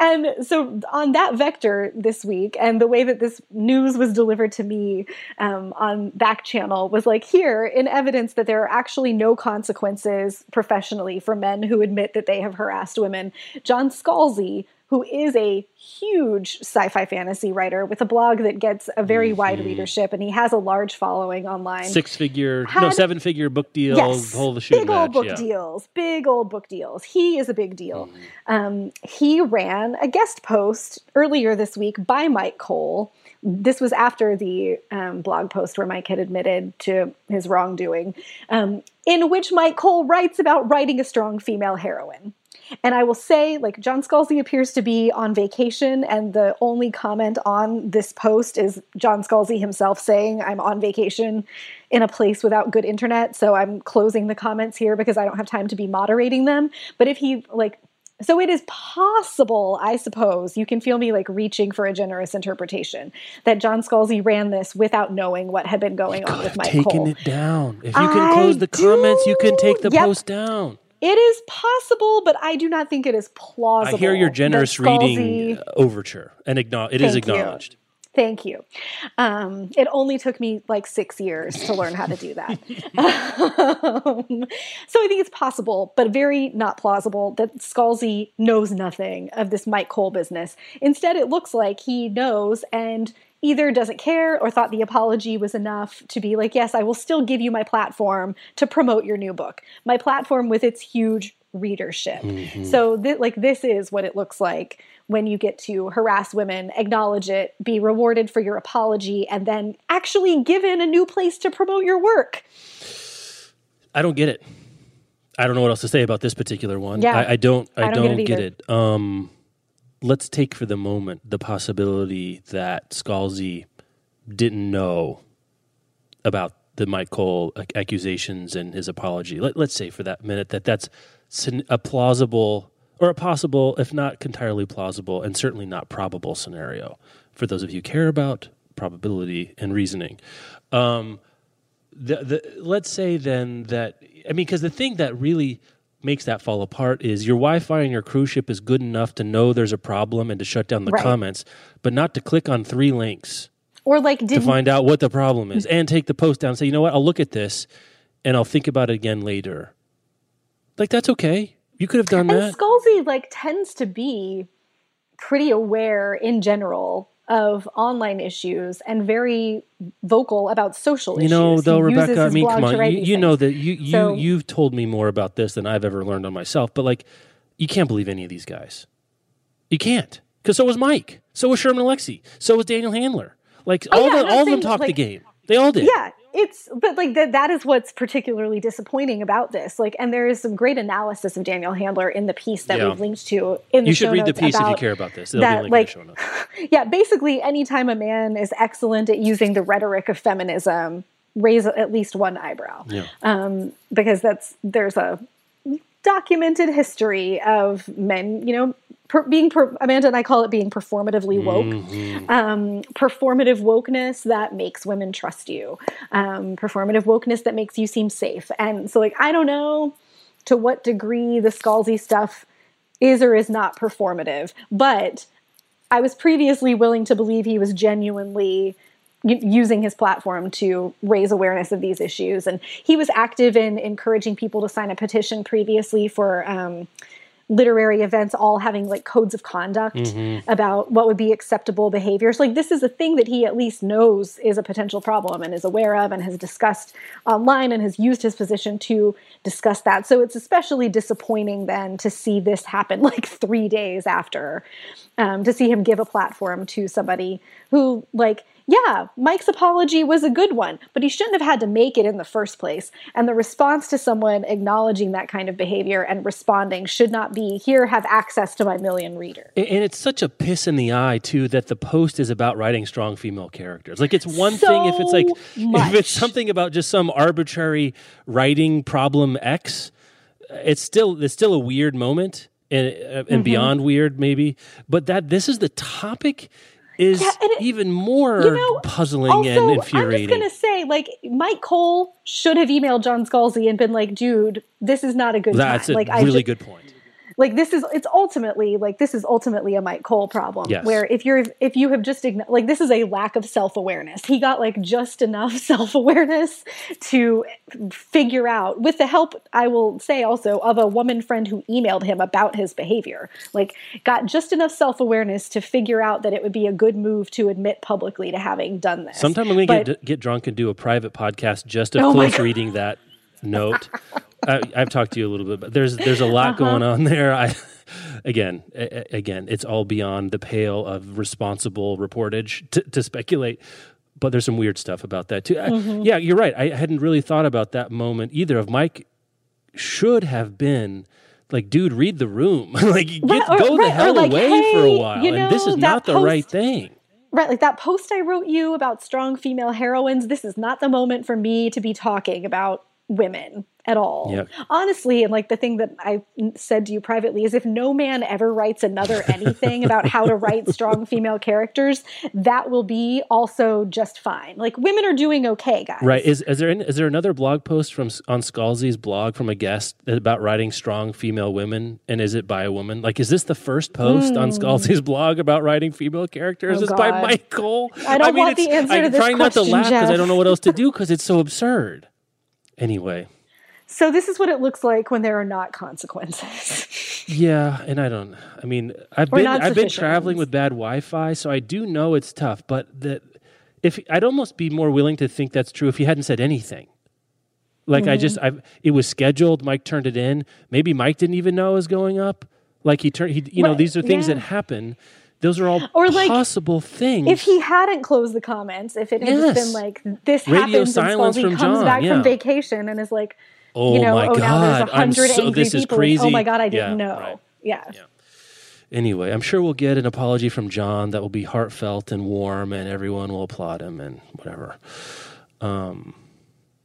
and so on that vector this week, and the way that this news was delivered to me um, on back channel was like here in evidence that there are actually no consequences professionally for men who admit that they have harassed women. John Scalzi who is a huge sci-fi fantasy writer with a blog that gets a very mm-hmm. wide readership, and he has a large following online. Six figure, Had, no, seven figure book deals. Yes, whole the big match, old book yeah. deals, big old book deals. He is a big deal. Mm. Um, he ran a guest post earlier this week by Myke Cole. This was after the um, blog post where Myke had admitted to his wrongdoing, um, in which Myke Cole writes about writing a strong female heroine. And I will say, like, John Scalzi appears to be on vacation, and the only comment on this post is John Scalzi himself saying, I'm on vacation in a place without good internet. So I'm closing the comments here because I don't have time to be moderating them. But if he, like, so it is possible, I suppose, you can feel me like reaching for a generous interpretation that John Scalzi ran this without knowing what had been going on with Myke taking Cole. it down. If you can close the do. comments, you can take the yep. post down. It is possible, but I do not think it is plausible. I hear your generous reading overture, and acknowledge, it is acknowledged. You. Thank you. Um, it only took me like six years to learn how to do that. um, so I think it's possible, but very not plausible that Scalzi knows nothing of this Myke Cole business. Instead, it looks like he knows and either doesn't care or thought the apology was enough to be like, yes, I will still give you my platform to promote your new book. My platform with its huge readership. Mm-hmm. So, th- like, this is what it looks like when you get to harass women, acknowledge it, be rewarded for your apology, and then actually given a new place to promote your work. I don't get it. I don't know what else to say about this particular one. Yeah, I, I don't. I, I don't, don't, get it. Get it. Um, let's take for the moment the possibility that Scalzi didn't know about the Myke Cole accusations and his apology. Let, us say for that minute that that's a plausible or a possible, if not entirely plausible, and certainly not probable scenario for those of you who care about probability and reasoning. Um, the, the, let's say then that I mean, because the thing that really makes that fall apart is your Wi-Fi on your cruise ship is good enough to know there's a problem and to shut down the right. comments, but not to click on three links or like to find out what the problem is and take the post down and say, you know what, I'll look at this and I'll think about it again later. Like that's okay. You could have done and that. Scalzi like tends to be pretty aware in general of online issues and very vocal about social you issues. You know, though, Rebecca, I mean, come on, you, you know that you you so, you've told me more about this than I've ever learned on myself. But like, you can't believe any of these guys. You can't, because so was Myke, so was Sherman Alexie, so was Daniel Handler. Like oh, all yeah, the, all of them talked like, the game. They all did. Yeah, it's but like that that is what's particularly disappointing about this like and there is some great analysis of daniel handler in the piece that yeah. we've linked to in the you should read the piece if you care about this that, like, yeah basically anytime a man is excellent at using the rhetoric of feminism raise at least one eyebrow yeah. um, because that's there's a documented history of men you know per, being per, Amanda and I call it being performatively woke. Mm-hmm. Um, performative wokeness that makes women trust you. Um, performative wokeness that makes you seem safe. And so, like, I don't know to what degree the Scalzi stuff is or is not performative, but I was previously willing to believe he was genuinely using his platform to raise awareness of these issues. And he was active in encouraging people to sign a petition previously for um, literary events all having like codes of conduct mm-hmm. about what would be acceptable behaviors. Like this is a thing that he at least knows is a potential problem and is aware of and has discussed online and has used his position to discuss that. So it's especially disappointing then to see this happen like three days after, um, to see him give a platform to somebody who like yeah, Myke's apology was a good one, but he shouldn't have had to make it in the first place. And the response to someone acknowledging that kind of behavior and responding should not be here, have access to my million readers. And it's such a piss in the eye, too, that the post is about writing strong female characters. Like, it's one so thing if it's like, much. if it's something about just some arbitrary writing problem X, it's still, it's still a weird moment and, uh, and mm-hmm. beyond weird, maybe. But that this is the topic is yeah, it, even more you know, puzzling also, and infuriating. I'm just gonna say, like Myke Cole should have emailed John Scalzi and been like, "Dude, this is not a good That's time." That's a like, really just, good point like this is it's ultimately like this is ultimately a Myke Cole problem yes. where if you're if you have just like this is a lack of self-awareness. He got like just enough self-awareness to figure out with the help I will say also of a woman friend who emailed him about his behavior. Like got just enough self-awareness to figure out that it would be a good move to admit publicly to having done this. Sometime when we get get drunk and do a private podcast just of oh close reading that note I, have talked to you a little bit, but there's there's a lot uh-huh. going on there. I again, a, again, it's all beyond the pale of responsible reportage to, to speculate. But there's some weird stuff about that too. Mm-hmm. I, yeah, you're right. I hadn't really thought about that moment either. Of Myke should have been like, dude, read the room. like, get, right, or, go right, the hell like, away hey, for a while. You know, and this is not the right thing. Right, like that post I wrote you about strong female heroines, this is not the moment for me to be talking about women at all. Yep. Honestly, and like the thing that I said to you privately is if no man ever writes another anything about how to write strong female characters, that will be also just fine. Like women are doing okay, guys. Right. Is, is there is there another blog post from on Scalzi's blog from a guest about writing strong female women and is it by a woman? Like is this the first post mm. on hmm. Scalzi's blog about writing female characters? Oh, is by Michael? I don't I mean, want the answer I'm to this trying not to laugh because I don't know what else to do because it's so absurd. Anyway. So this is what it looks like when there are not consequences. yeah, and I don't. I mean, I've or been I've been traveling with bad Wi-Fi, so I do know it's tough. But that if I'd almost be more willing to think that's true if he hadn't said anything. Like mm-hmm. I just, I it was scheduled. Myke turned it in. Maybe Myke didn't even know it was going up. Like he turned, he, you know, these are things yeah. that happen. Those are all or like, possible things. If he hadn't closed the comments, if it had yes. been like this Radio happens silence and Scalzi comes John, back yeah. from vacation and is like, oh you know, my oh god, now there's a hundred so, this people. Is crazy. oh my god, I didn't yeah, know. Right. Yeah. yeah. Anyway, I'm sure we'll get an apology from John that will be heartfelt and warm, and everyone will applaud him and whatever. Um,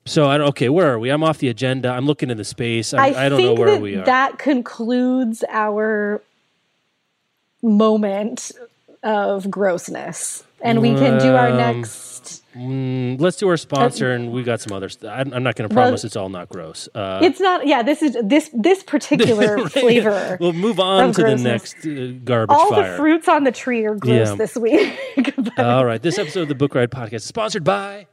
so I don't, okay, where are we? I'm off the agenda. I'm looking in the space. I, I, I don't know where we are. That concludes our moment of grossness, and we can do our um, next. Mm, let's do our sponsor, uh, and we got some other stuff. I'm, I'm, not going to promise well, it's all not gross. Uh, it's not. Yeah, this is this this particular right. flavor. We'll move on to the next uh, garbage. All fire. the fruits on the tree are gross yeah. this week. all right, this episode of the Book Riot Podcast is sponsored by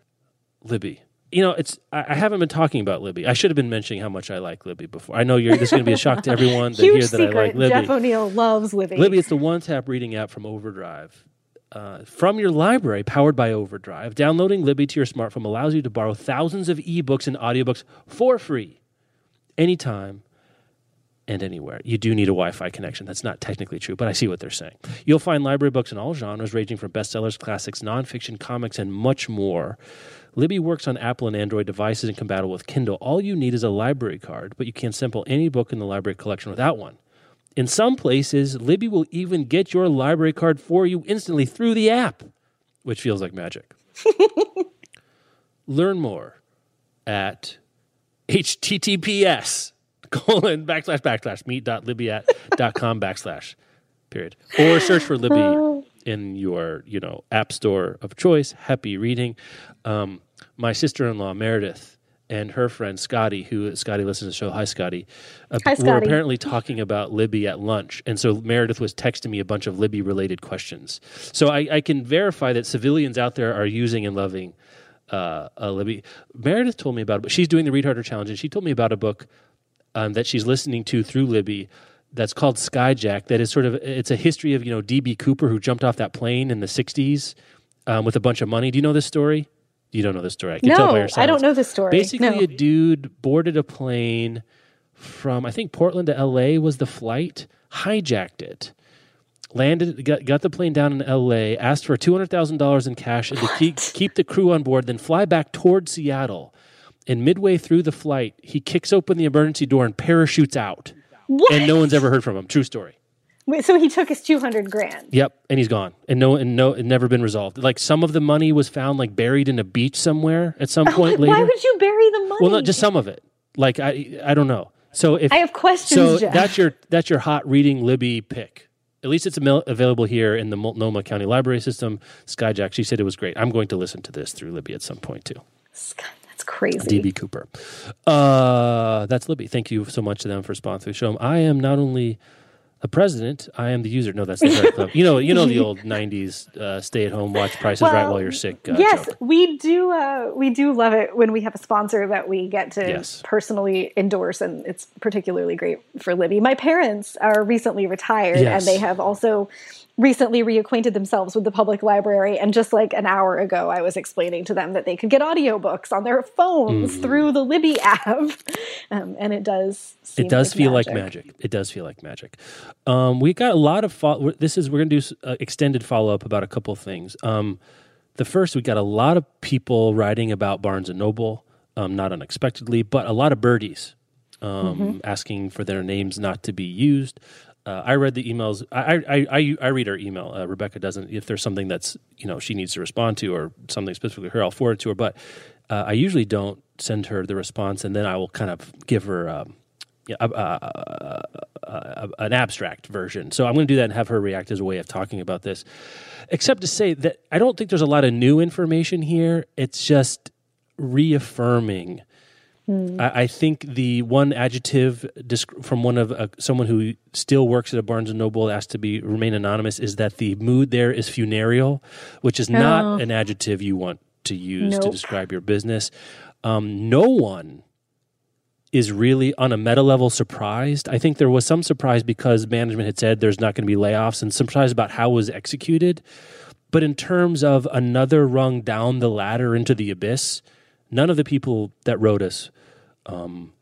Libby you know, it's I, I, haven't been talking about Libby. I should have been mentioning how much I like Libby before. I know you're this is going to be a shock to everyone to hear that secret. I like Libby. Jeff O'Neal loves Libby. Libby, it's the one-tap reading app from Overdrive. Uh, from your library, powered by Overdrive, downloading Libby to your smartphone allows you to borrow thousands of ebooks and audiobooks for free, anytime and anywhere. You do need a Wi Fi connection. That's not technically true, but I see what they're saying. You'll find library books in all genres, ranging from bestsellers, classics, nonfiction, comics, and much more. Libby works on Apple and Android devices and compatible with Kindle. All you need is a library card, but you can sample any book in the library collection without one. In some places, Libby will even get your library card for you instantly through the app, which feels like magic. Learn more at https colon backslash backslash meet.libby.com backslash period or search for Libby in your you know app store of choice. Happy reading. Um, my sister in law Meredith and her friend Scotty, who Scotty listens to the show. Hi, Scotty. Uh, Hi, Scotty. We're apparently talking about Libby at lunch, and so Meredith was texting me a bunch of Libby related questions. So I, I can verify that civilians out there are using and loving uh, Libby. Meredith told me about it, but she's doing the Read Harder challenge, and she told me about a book um, that she's listening to through Libby that's called Skyjack. That is sort of it's a history of you know DB Cooper who jumped off that plane in the '60s um, with a bunch of money. Do you know this story? You don't know this story. I can no, tell by your I don't know this story. Basically, no. a dude boarded a plane from I think Portland to L.A. was the flight, hijacked it, landed, got, got the plane down in L.A., asked for two hundred thousand dollars in cash and to keep keep the crew on board, then fly back toward Seattle. And midway through the flight, he kicks open the emergency door and parachutes out. What? And no one's ever heard from him. True story. Wait, so he took his two hundred grand. Yep, and he's gone, and no, and no, it never been resolved. Like some of the money was found like buried in a beach somewhere at some point later. Why would you bury the money? Well, not just some of it. Like I, I don't know. So if I have questions, so Jeff. that's your that's your hot reading Libby pick. At least it's available here in the Multnomah County Library System. Skyjack, she said it was great. I'm going to listen to this through Libby at some point too. Sky, that's crazy. DB Cooper. Uh, that's Libby. Thank you so much to them for sponsoring the show. I am not only a president, I am the user. No, that's the right club. You know, you know the old '90s uh, stay-at-home, watch Prices well, Right while you're sick. Uh, yes, joke. we do. Uh, we do love it when we have a sponsor that we get to yes. personally endorse, and it's particularly great for Libby. My parents are recently retired, yes. and they have also recently reacquainted themselves with the public library and just like an hour ago i was explaining to them that they could get audiobooks on their phones mm. through the libby app um, and it does it does like feel magic. like magic it does feel like magic um, we got a lot of fo- this is we're going to do uh, extended follow-up about a couple things um, the first we got a lot of people writing about barnes and noble um, not unexpectedly but a lot of birdies um, mm-hmm. asking for their names not to be used uh, I read the emails. I, I, I, I read her email. Uh, Rebecca doesn't. If there's something that's you know she needs to respond to or something specifically her, I'll forward it to her. But uh, I usually don't send her the response, and then I will kind of give her um, an abstract version. So I'm going to do that and have her react as a way of talking about this. Except to say that I don't think there's a lot of new information here. It's just reaffirming Hmm. I, I, think the one adjective from one of uh, someone who still works at a Barnes and Noble asked to be remain anonymous is that the mood there is funereal, which is not oh. an adjective you want to use nope. to describe your business. Um, no one is really on a meta level surprised. I think there was some surprise because management had said there's not going to be layoffs and surprise about how it was executed. But in terms of another rung down the ladder into the abyss, none of the people that wrote us um,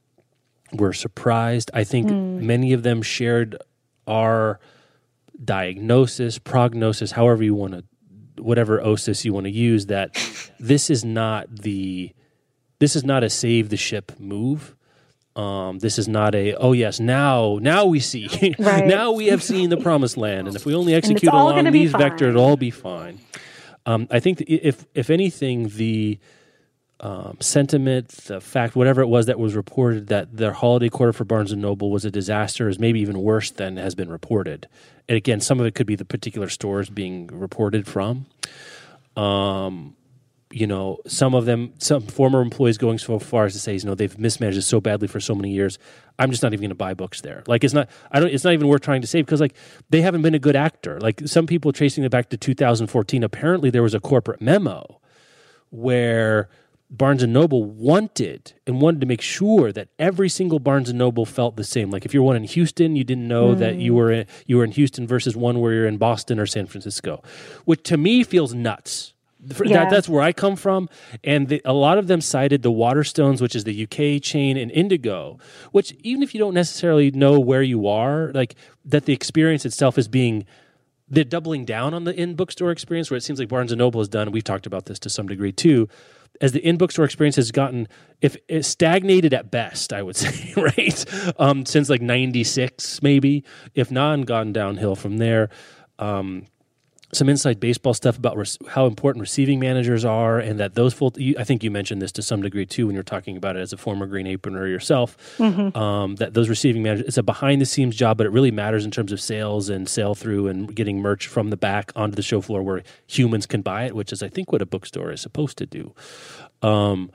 were surprised. I think mm. many of them shared our diagnosis, prognosis, however you want to, whatever OSIS you want to use. That this is not the, this is not a save the ship move. Um, this is not a oh yes now now we see right. now we have seen the promised land and if we only execute along these vectors it'll all be fine. Um, I think if if anything the um, sentiment, the fact, whatever it was that was reported that their holiday quarter for Barnes and Noble was a disaster is maybe even worse than has been reported. And again, some of it could be the particular stores being reported from. Um, you know, some of them, some former employees going so far as to say, you know, they've mismanaged it so badly for so many years. I'm just not even going to buy books there. Like, it's not, I don't, it's not even worth trying to save because, like, they haven't been a good actor. Like, some people tracing it back to 2014, apparently there was a corporate memo where Barnes and Noble wanted and wanted to make sure that every single Barnes and Noble felt the same. Like if you're one in Houston, you didn't know mm. that you were in, you were in Houston versus one where you're in Boston or San Francisco, which to me feels nuts. Yeah. That, that's where I come from, and the, a lot of them cited the Waterstones, which is the UK chain, and Indigo, which even if you don't necessarily know where you are, like that the experience itself is being they're doubling down on the in bookstore experience, where it seems like Barnes and Noble has done. We've talked about this to some degree too as the in bookstore experience has gotten if it stagnated at best i would say right um, since like 96 maybe if not gone downhill from there um, some inside baseball stuff about res- how important receiving managers are, and that those full. You, I think you mentioned this to some degree too when you're talking about it as a former Green Aproner yourself. Mm-hmm. Um, that those receiving managers, it's a behind the scenes job, but it really matters in terms of sales and sale through and getting merch from the back onto the show floor where humans can buy it, which is I think what a bookstore is supposed to do. Um,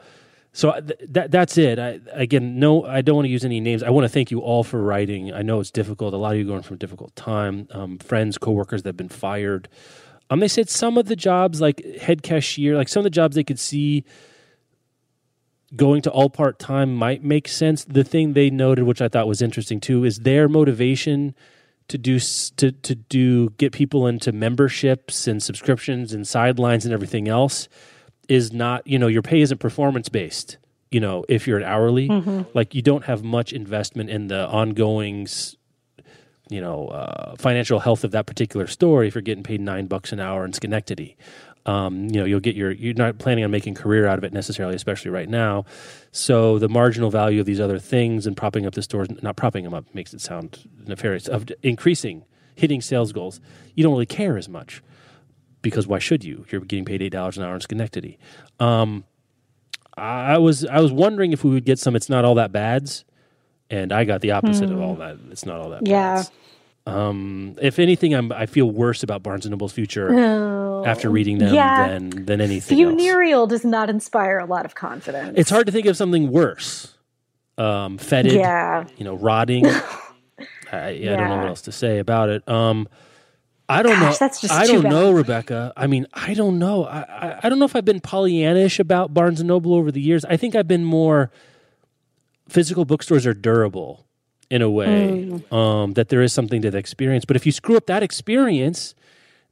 so th- that that's it. I, again, no, I don't want to use any names. I want to thank you all for writing. I know it's difficult. A lot of you going from a difficult time. Um, friends, coworkers that have been fired. Um, they said some of the jobs, like head cashier, like some of the jobs they could see going to all part time might make sense. The thing they noted, which I thought was interesting too, is their motivation to do to to do get people into memberships and subscriptions and sidelines and everything else is not you know your pay isn't performance based you know if you're an hourly. Mm-hmm. like you don't have much investment in the ongoing you know uh, financial health of that particular store if you're getting paid nine bucks an hour in schenectady. Um, you know you'll get your you're not planning on making career out of it necessarily especially right now. So the marginal value of these other things and propping up the stores not propping them up makes it sound nefarious of increasing hitting sales goals. You don't really care as much because why should you? You're getting paid eight dollars an hour in Schenectady. Um, I was I was wondering if we would get some. It's not all that bads, and I got the opposite of all hmm. that. It's not all that. Bad. Yeah. Um, if anything, I'm I feel worse about Barnes and Noble's future oh, after reading them yeah. than than anything. Funereal else. does not inspire a lot of confidence. It's hard to think of something worse. Um, fetid, yeah. you know, rotting. I, yeah, don't know what else to say about it. Um, I don't Gosh, know. That's just I don't bad. know, Rebecca. I mean, I don't know. I, I, I don't know if I've been Pollyannish about Barnes and Noble over the years. I think I've been more physical bookstores are durable in a way mm. um, that there is something to the experience. But if you screw up that experience,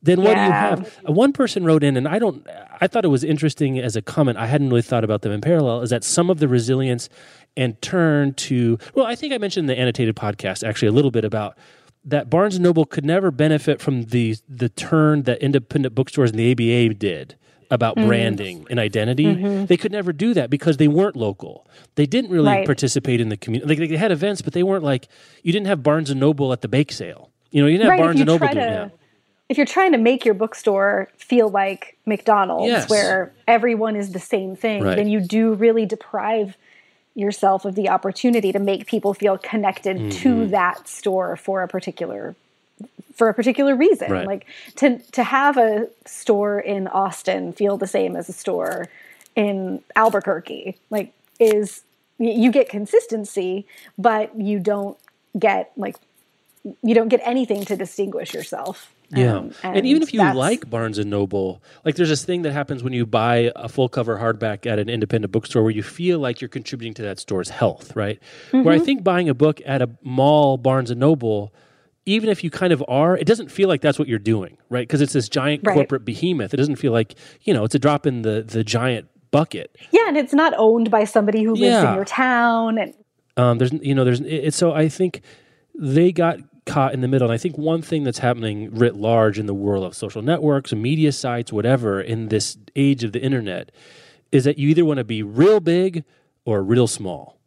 then what yeah. do you have? One person wrote in, and I don't. I thought it was interesting as a comment. I hadn't really thought about them in parallel. Is that some of the resilience and turn to? Well, I think I mentioned in the annotated podcast actually a little bit about that Barnes and Noble could never benefit from the the turn that independent bookstores and the ABA did about mm. branding and identity. Mm-hmm. They could never do that because they weren't local. They didn't really right. participate in the community. Like they had events, but they weren't like you didn't have Barnes and Noble at the bake sale. You know, you didn't have right, Barnes and Noble doing that. If you're trying to make your bookstore feel like McDonald's, yes. where everyone is the same thing, right. then you do really deprive yourself of the opportunity to make people feel connected mm-hmm. to that store for a particular for a particular reason right. like to to have a store in Austin feel the same as a store in Albuquerque like is you get consistency but you don't get like you don't get anything to distinguish yourself yeah, um, and, and, even if you like Barnes and Noble, like there's this thing that happens when you buy a full cover hardback at an independent bookstore where you feel like you're contributing to that store's health, right? Mm-hmm. Where I mm-hmm. think buying a book at a mall Barnes and Noble, even if you kind of are, it doesn't feel like that's what you're doing, right? Because it's this giant right. corporate behemoth. It doesn't feel like you know it's a drop in the the giant bucket. Yeah, and it's not owned by somebody who lives yeah. in your town. And um, there's you know there's it, so I think they got caught in the middle. And I think one thing that's happening writ large in the world of social networks media sites, whatever, in this age of the internet, is that you either want to be real big or real small.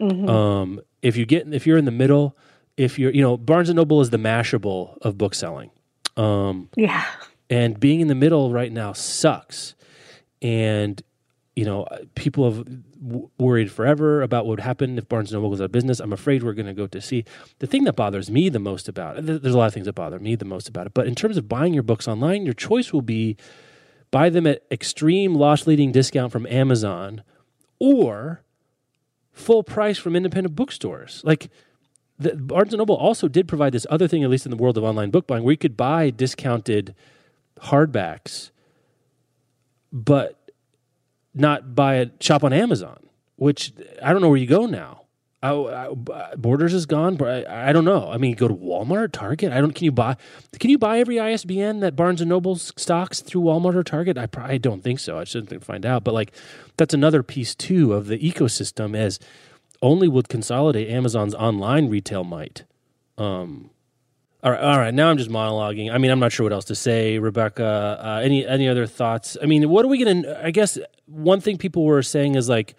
Mm-hmm. Um, if you get if you're in the middle, if you're you know Barnes and Noble is the Mashable of book selling. Um, yeah, and being in the middle right now sucks. And you know, people have worried forever about what would happen if Barnes Noble goes out of business. I'm afraid we're going to go to see. The thing that bothers me the most about it, there's a lot of things that bother me the most about it, but in terms of buying your books online, your choice will be buy them at extreme loss leading discount from Amazon or full price from independent bookstores. Like the, Barnes Noble also did provide this other thing, at least in the world of online book buying, where you could buy discounted hardbacks, but not buy a shop on Amazon, which I don't know where you go now. I, I, Borders is gone, but I, I, don't know. I mean, go to Walmart, Target. I don't. Can you buy? Can you buy every ISBN that Barnes and Noble stocks through Walmart or Target? I probably don't think so. I shouldn't find out. But like, that's another piece too of the ecosystem. As only would consolidate Amazon's online retail might. Um, all right, all right. Now I'm just monologuing. I mean, I'm not sure what else to say. Rebecca, uh, any any other thoughts? I mean, what are we gonna? I guess one thing people were saying is like,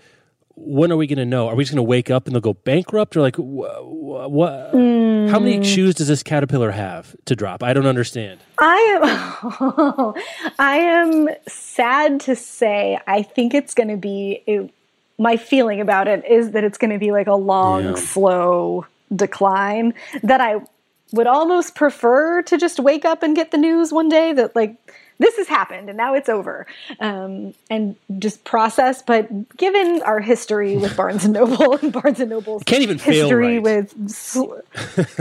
when are we gonna know? Are we just gonna wake up and they'll go bankrupt, or like, what? Wh- mm. How many shoes does this caterpillar have to drop? I don't understand. I am, I am sad to say. I think it's gonna be. It, my feeling about it is that it's going to be like a long, yeah. slow decline that I would almost prefer to just wake up and get the news one day that like this has happened and now it's over um, and just process but given our history with barnes and noble and barnes and noble's can't even history right. with sl-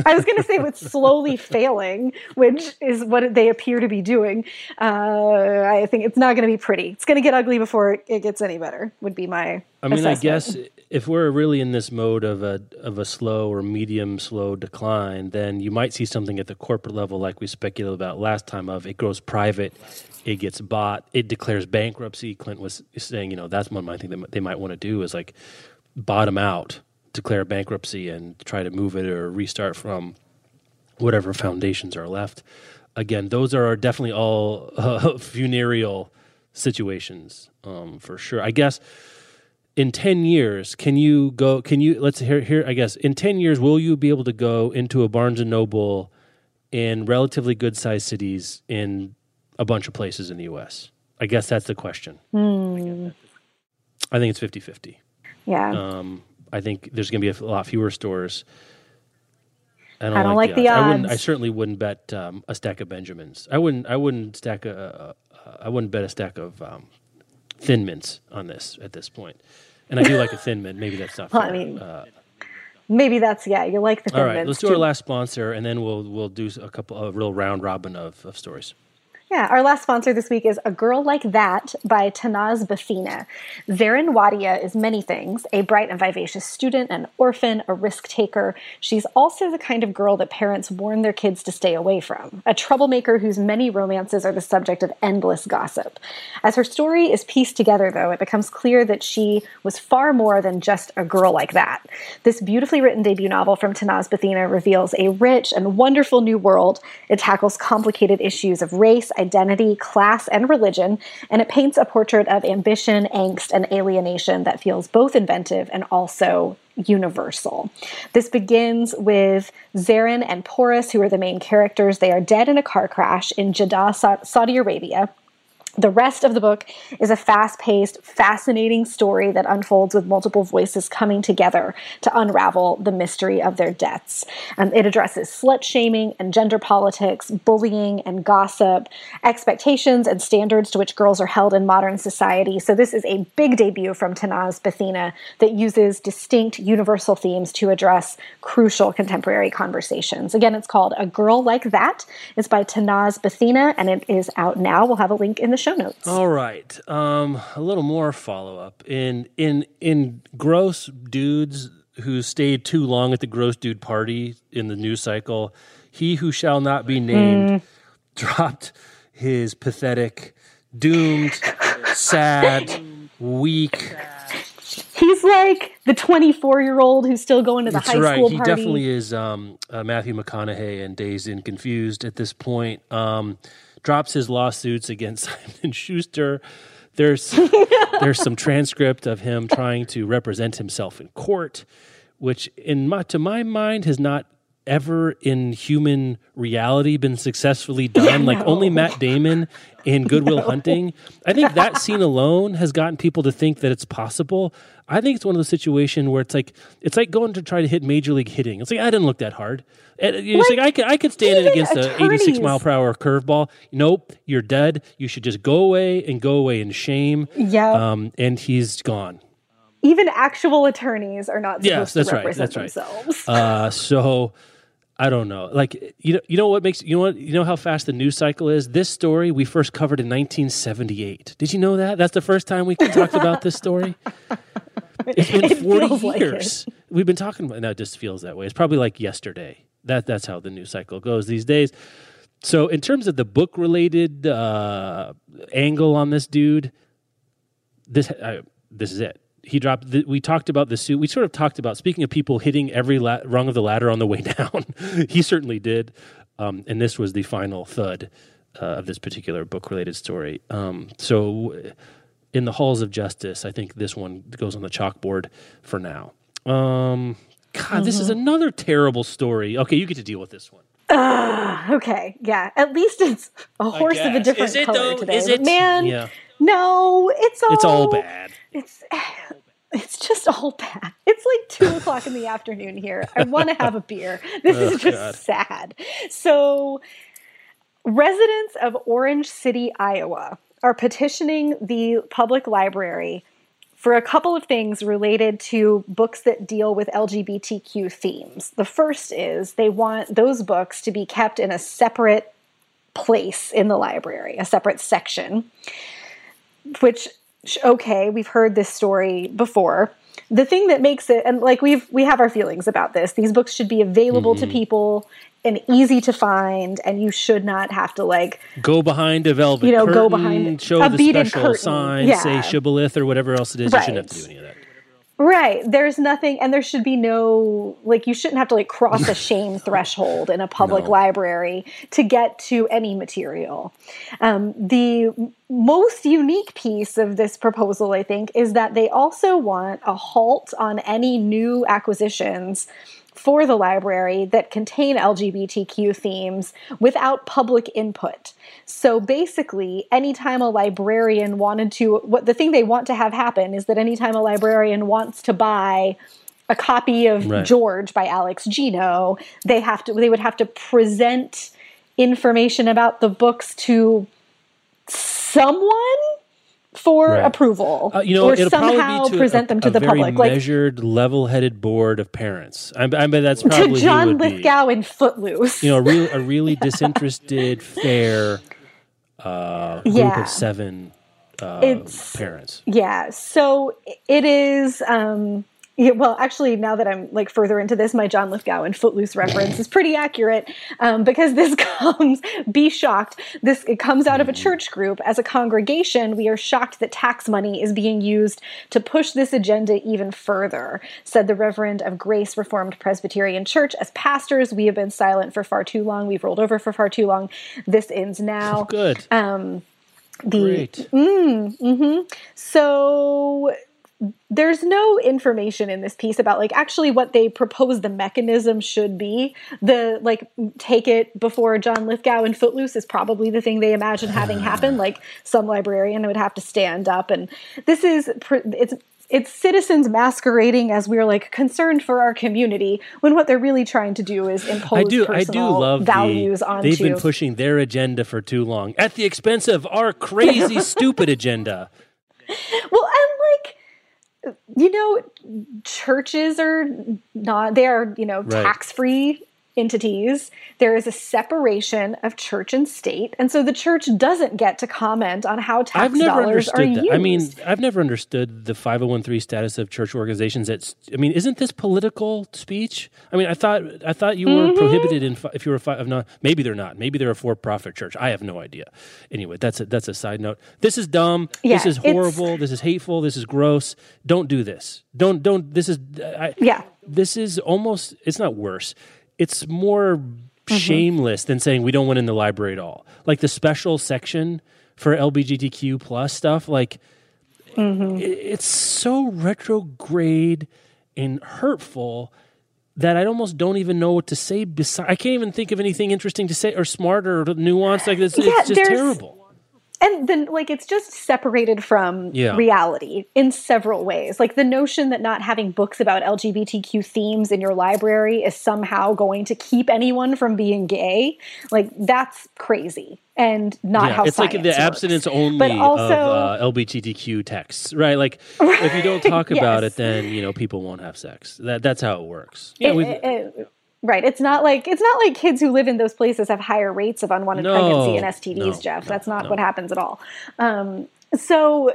i was going to say with slowly failing which is what they appear to be doing uh, i think it's not going to be pretty it's going to get ugly before it gets any better would be my i mean i guess if we're really in this mode of a of a slow or medium slow decline, then you might see something at the corporate level, like we speculated about last time. Of it goes private, it gets bought, it declares bankruptcy. Clint was saying, you know, that's one I think that they might want to do is like bottom out, declare bankruptcy, and try to move it or restart from whatever foundations are left. Again, those are definitely all uh, funereal situations um, for sure. I guess in 10 years can you go can you let's hear here i guess in 10 years will you be able to go into a barnes and noble in relatively good sized cities in a bunch of places in the us i guess that's the question mm. i think it's 50-50 yeah um, i think there's going to be a lot fewer stores I don't, I don't like, like, the odds. I, wouldn't, I certainly wouldn't bet um, a stack of Benjamins. I wouldn't. I wouldn't stack a. a, a I wouldn't bet a stack of um, thin mints on this at this point. And I do like a thin mint. Maybe that's not. Well, I mean, uh, maybe that's yeah. You like the thin All right, mints let's do too. our last sponsor, and then we'll we'll do a couple a real round robin of, of stories. Yeah, our last sponsor this week is A Girl Like That by Tanaz Bhathena. Zarin Wadia is many things a bright and vivacious student, an orphan, a risk taker. She's also the kind of girl that parents warn their kids to stay away from, a troublemaker whose many romances are the subject of endless gossip. As her story is pieced together, though, it becomes clear that she was far more than just a girl like that. This beautifully written debut novel from Tanaz Bhathena reveals a rich and wonderful new world. It tackles complicated issues of race, identity, class, and religion, and it paints a portrait of ambition, angst, and alienation that feels both inventive and also universal. This begins with Zarin and Porus, who are the main characters. They are dead in a car crash in Jeddah, Saudi Arabia. The rest of the book is a fast paced, fascinating story that unfolds with multiple voices coming together to unravel the mystery of their deaths. Um, it addresses slut shaming and gender politics, bullying and gossip, expectations and standards to which girls are held in modern society. So, this is a big debut from Tanaz Bhathena that uses distinct universal themes to address crucial contemporary conversations. Again, it's called A Girl Like That. It's by Tanaz Bhathena and it is out now. We'll have a link in the show notes. All right. Um, a little more follow up in in in gross dudes who stayed too long at the gross dude party in the news cycle. He who shall not be named mm. dropped his pathetic, doomed, sad, weak. He's like the 24 year old who's still going to the That's high right. school He party. definitely is um, uh, Matthew McConaughey and Dazed and Confused at this point. Um, drops his lawsuits against Simon Schuster. There's there's some transcript of him trying to represent himself in court, which in my, to my mind has not ever in human reality been successfully done. like only Matt Damon in Goodwill Hunting. I think that scene alone has gotten people to think that it's possible. I think it's one of those situations where it's like it's like going to try to hit major league hitting. It's like I didn't look that hard. And It's like, I could I could stand it against a 86 mile per hour curveball. Nope, you're dead. You should just go away and go away in shame. Yeah. Um, and he's gone. Even actual attorneys are not supposed Yes, that's to right, represent that's right. themselves. Uh, so I don't know. Like you know, you know what makes you know what you know how fast the news cycle is. This story we first covered in 1978. Did you know that? That's the first time we talked about this story. It's been It 40 feels like years. We've been talking about. No, it just feels that way. It's probably like yesterday. That that's how the news cycle goes these days. So in terms of the book related uh, angle on this dude, this uh, this is it. He dropped. The, we talked about the suit. We sort of talked about speaking of people hitting every la- rung of the ladder on the way down. he certainly did, um, and this was the final thud uh, of this particular book related story. Um, so, in the halls of justice, I think this one goes on the chalkboard for now. Um, God, this is another terrible story. Okay, you get to deal with this one. okay, yeah. At least it's a horse of a different Is it, color though? today. Is it? Man, Yeah. no, it's all It's all bad. It's it's just all bad. It's like two o'clock in the afternoon here. I want to have a beer. This oh, is just God. sad. So, residents of Orange City, Iowa, are petitioning the public library for a couple of things related to books that deal with LGBTQ themes. The first is they want those books to be kept in a separate place in the library, a separate section, which okay, we've heard this story before. The thing that makes it and like we've we have our feelings about this. These books should be available to mm-hmm. people and easy to find and you should not have to like Go behind a velvet You know, curtain, go behind show a the beaded special curtain. sign, Yeah. say shibboleth or whatever else it is. You shouldn't have to do any of that. Right. There's nothing, and there should be no, like, you shouldn't have to, like, cross a shame threshold in a public No. library to get to any material. Um, the most unique piece of this proposal, I think, is that they also want a halt on any new acquisitions for the library that contain LGBTQ themes without public input. So basically, anytime a librarian wanted to, what the thing they want to have happen is that anytime a librarian wants to buy a copy of Right. George by Alex Gino, they have to, they would have to present information about the books to someone for Right. approval, Uh, you know, or somehow be present a, them to a the very public, like a really measured, level-headed board of parents. I, I bet that's to probably who it John would be. In Footloose. You know, a, real, a really disinterested, fair uh, group Yeah. of seven uh, It's- parents. Yeah, so it is. Um, yeah, well, actually, now that I'm like further into this, my John Lithgow and Footloose reference is pretty accurate um, because this comes. Be shocked. This it comes out of a church group. As a congregation, we are shocked that tax money is being used to push this agenda even further," said the Reverend of Grace Reformed Presbyterian Church. As pastors, we have been silent for far too long. We've rolled over for far too long. This ends now. Good. Um, the Great. Mm, so there's no information in this piece about like actually what they propose the mechanism should be. The like take it before John Lithgow and Footloose is probably the thing they imagine having ah. happen. Like some librarian would have to stand up, and this is it's. It's citizens masquerading as we're like concerned for our community when what they're really trying to do is impose I do. I do personal love values the, onto. They've been pushing their agenda for too long at the expense of our crazy, stupid agenda. Well, and you know, churches are not, they are, you know, Right. tax free entities. There is a separation of church and state, and so the church doesn't get to comment on how tax I've never dollars are understood that. used. I mean, I've never understood the 5013 status of church organizations. That's, I mean, isn't this political speech? I mean, I thought I thought you were Mm-hmm. prohibited in if you were a fi- of not. Maybe they're not. Maybe they're a for-profit church. I have no idea. Anyway, that's a, that's a side note. This is dumb. Yeah, this is horrible. This is hateful. This is gross. Don't do this. Don't don't. This is I, Yeah. This is almost. It's not worse. It's more Mm-hmm. shameless than saying we don't want in the library at all. Like the special section for LGBTQ plus stuff. Like Mm-hmm. it- it's so retrograde and hurtful that I almost don't even know what to say. Besides, I can't even think of anything interesting to say or smart or nuanced. Like this, Yeah, it's just terrible. And then like it's just separated from Yeah. reality in several ways like the notion that not having books about lgbtq themes in your library is somehow going to keep anyone from being gay like that's crazy and not Yeah, how it's like the works. abstinence only but also of uh, LGBTQ texts, right? Like if you don't talk about Yes. it, then you know people won't have sex. That that's how it works. Yeah, it- we it- it- right. It's not like it's not like kids who live in those places have higher rates of unwanted No, pregnancy and stds no, jeff. No, that's not no. what happens at all. Um, so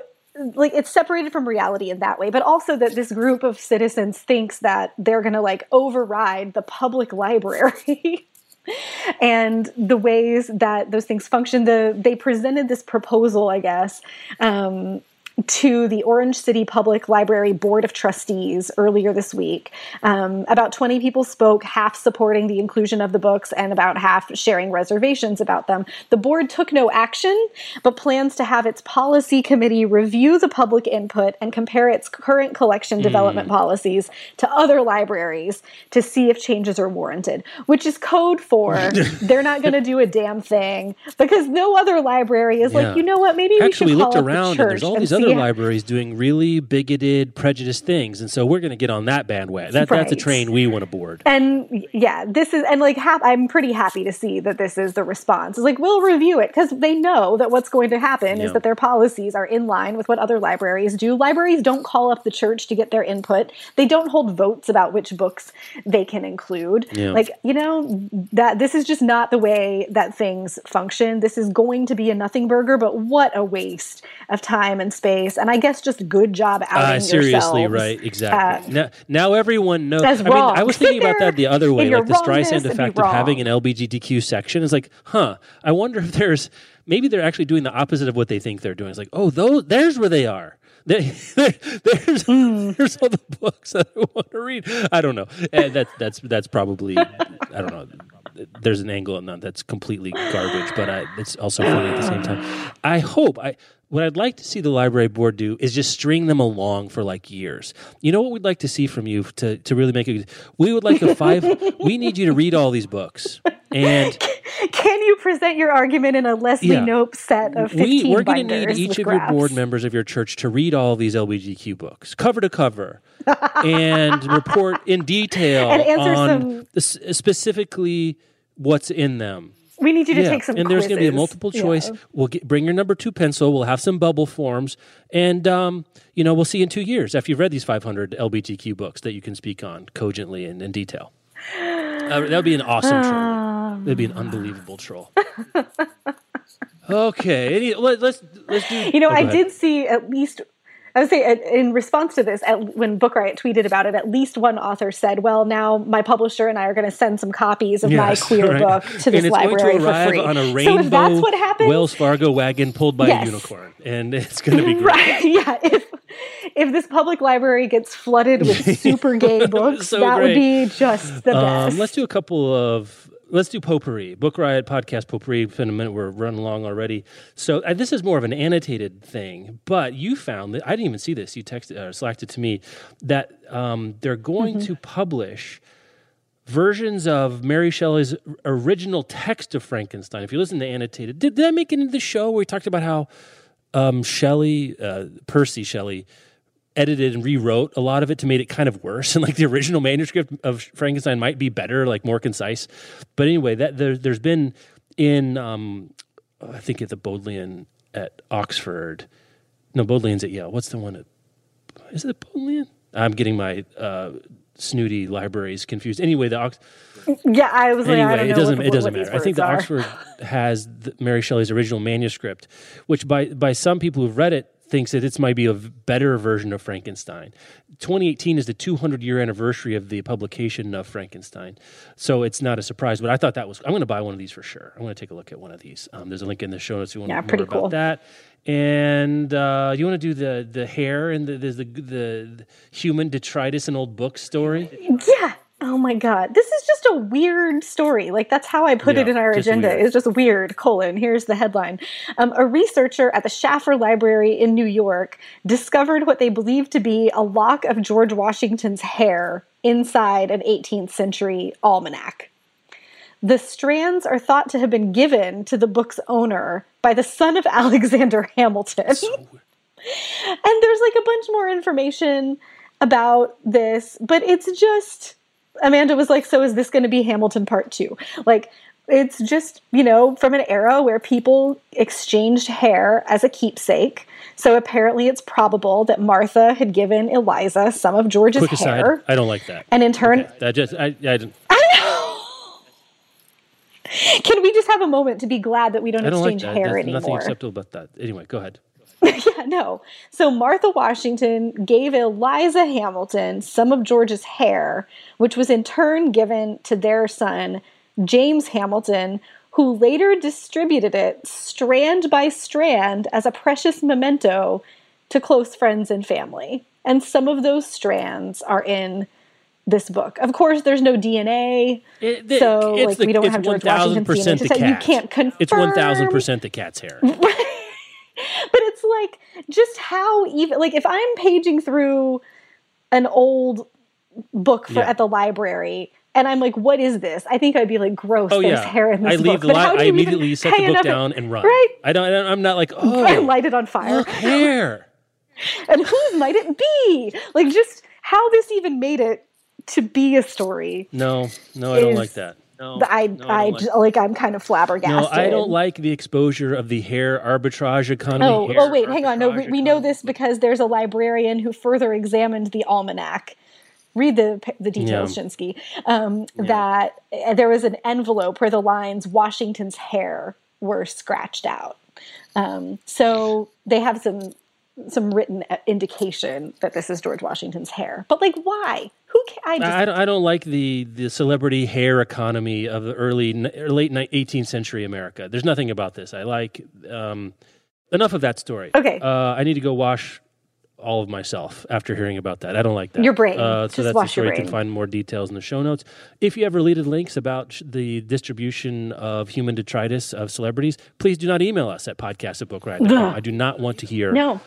like it's separated from reality in that way but also that this group of citizens thinks that they're going to like override the public library and the ways that those things function. The they presented this proposal i guess um, to the Orange City Public Library Board of Trustees earlier this week. Um, about 20 people spoke, half supporting the inclusion of the books and about half sharing reservations about them. The board took no action, but plans to have its policy committee review the public input and compare its current collection development policies to other libraries to see if changes are warranted, which is code for they're not going to do a damn thing because no other library is Yeah. like, you know what, maybe we should call looked up around the church there's all and see other how- libraries doing really bigoted, prejudiced things, and so we're going to get on that bandwagon. That, That's a train we want to board. and yeah, this is and like hap- I'm pretty happy to see that this is the response. It's like we'll review it because they know that what's going to happen Yeah. is that their policies are in line with what other libraries do. Libraries don't call up the church to get their input. They don't hold votes about which books they can include. Yeah. Like you know that this is just not the way that things function. This is going to be a nothing burger, but what a waste of time and space. And I guess just good job outing Uh, seriously, right? Exactly. uh, now, now everyone knows. as I mean. I was thinking about that the other way, like the Streisand effect of having an wrong. LGBTQ section. Is like, huh? I wonder if there's maybe they're actually doing the opposite of what they think they're doing. It's like, oh, those there's where they are. There- there's there's all the books that I want to read. I don't know. And that's that's that's probably I don't know. There's an angle on that that's completely garbage, but I, it's also funny at the same time. I hope I what I'd like to see the library board do is just string them along for like years. You know what we'd like to see from you to to really make it. We would like a five. we need you to read all these books and. Can you present your argument in a Leslie Yeah. Knope set of 15 we, we're going to need each of graphs? your board members of your church to read all these LGBTQ books, cover to cover, and report in detail And answer on some- specifically what's in them. We need you to Yeah, take some and there's going to be a multiple Yeah. choice. We'll get, bring your number two pencil. We'll have some bubble forms, and um, you know we'll see in two years after you've read these 500 LGBTQ books that you can speak on cogently and in detail. Uh, that would be an awesome troll. Um. That'd be an unbelievable troll. okay, any, let, let's let's do. You know, oh, I did see at least. I would say in response to this, at, when Book Riot tweeted about it, at least one author said, "Well, now my publisher and I are going to send some copies of my queer right. book to this and it's library going to arrive for free." on a so rainbow if that's what happens, Wells Fargo wagon pulled by a unicorn, and it's going to be great. right? Yeah. If if this public library gets flooded with super gay books, So that would be just the best. Um, let's do a couple of let's do potpourri. Book Riot podcast potpourri. In a minute, we're running along already. So uh, this is more of an annotated thing, but you found that I didn't even see this. You texted or slacked it to me that um, they're going Mm-hmm. to publish versions of Mary Shelley's original text of Frankenstein. If you listen to annotated, did, did that make it into the show where we talked about how um, Shelley, uh, Percy Shelley, edited and rewrote a lot of it to make it kind of worse and like the original manuscript of frankenstein might be better like more concise but anyway that there, there's been in um, i think at the bodleian at oxford no bodleian's at yale what's the one at is it bodleian I'm getting my uh, snooty libraries confused. Anyway, the Ox- yeah, I was anyway, like, I it doesn't what, it doesn't matter. I think the are. Oxford has the, Mary Shelley's original manuscript, which by by some people who've read it thinks that this might be a better version of Frankenstein. 2018 is the 200 year anniversary of the publication of Frankenstein, so it's not a surprise. But I thought that was I'm going to buy one of these for sure. I'm going to take a look at one of these. Um, there's a link in the show notes if you want Yeah, to pretty more about cool. that. And uh, you want to do the the hair and the the, the the human detritus and old book story? Yeah. Oh my god. This is just a weird story. Like that's how I put it in our agenda. weird. It's just weird. Colon. Here's the headline. Um, a researcher at the Schaffer Library in New York discovered what they believed to be a lock of George Washington's hair inside an 18th century almanac. The strands are thought to have been given to the book's owner by the son of Alexander Hamilton. and there's like a bunch more information about this, but it's just Amanda was like, "So is this going to be Hamilton Part 2?" Like it's just, you know, from an era where people exchanged hair as a keepsake. So apparently it's probable that Martha had given Eliza some of George's Quick aside, hair. I don't like that. And in turn, Okay, that just I, I didn't. know can we just have a moment to be glad that we don't don't like exchange that. hair There's nothing acceptable about that. Anyway, go ahead. yeah, no. So Martha Washington gave Eliza Hamilton some of George's hair, which was in turn given to their son, James Hamilton, who later distributed it strand by strand as a precious memento to close friends and family. And some of those strands are in this book. Of course, there's no DNA, It- the- so like the- we don't have George 1000% Washington's DNA. say you can't confirm. It's one thousand percent the cat's hair. but it's like just how even like if i'm paging through an old book for Yeah. at the library and i'm like what is this i think i'd be like gross Oh there's yeah, hair in this I book leave the But li- how do I you even immediately set the book down and run. right I don't. I don't I'm not like oh, I light it on fire look hair. and whose might it be like just how this even made it to be a story No, no, I don't like that. No, i no, i, don't like- like i'm kind of flabbergasted No, I don't like the exposure of the hair arbitrage economy. Oh, hair oh wait, hang on. No, we, we know this because there's a librarian who further examined the almanac. Read the the details, Yeah. Schinsky. Um, That uh, there was an envelope where the lines "Washington's hair" were scratched out. Um, so they have some some written uh, indication that this is George Washington's hair. But like, why? Who? Ca- I just I don't, I don't like the, the celebrity hair economy of the early late 18th century America. There's nothing about this. I like um, enough of that story. Okay. Uh, I need to go wash all of myself after hearing about that. I don't like that. Your brain. Uh, Just so that's wash the story. You can find more details in the show notes. If you have related links about sh- the distribution of human detritus of celebrities, please do not email us at podcast at bookriot.com. I do not want to hear. No.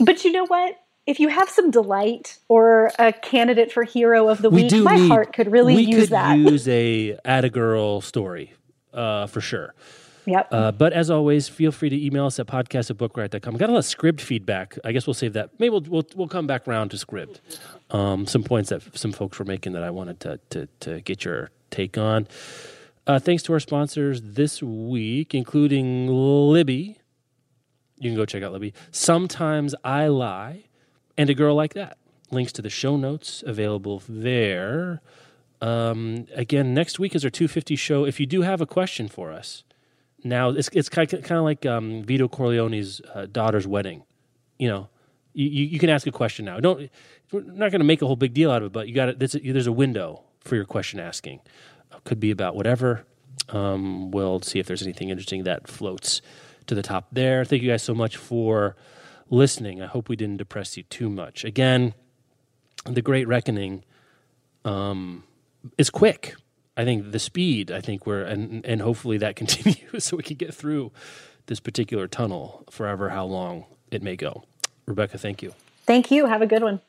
But you know what? If you have some delight or a candidate for hero of the we week, my need- heart could really we use could that. use a add a girl story uh, for sure. yep. Uh, but as always, feel free to email us at podcast at bookriot.com. Got a lot of script feedback. I guess we'll save that. Maybe we'll, we'll, we'll come back around to script. Um, some points that some folks were making that I wanted to, to, to get your take on. Uh, thanks to our sponsors this week, including Libby. You can go check out Libby. Sometimes I Lie and A Girl Like That. Links to the show notes available there. Um, again, next week is our 250 show. If you do have a question for us, now it's it's kind of, kind of like um, Vito Corleone's uh, daughter's wedding. You know, you, you, can ask a question now. Don't we're not going to make a whole big deal out of it, but you got it. There's a window for your question asking. Uh, could be about whatever. Um, we'll see if there's anything interesting that floats to the top there. Thank you guys so much for listening. I hope we didn't depress you too much. Again, the Great Reckoning um, is quick. I think the speed. I think we're and and hopefully that continues so we can get through this particular tunnel forever. How long it may go. Rebecca, thank you. Thank you. Have a good one.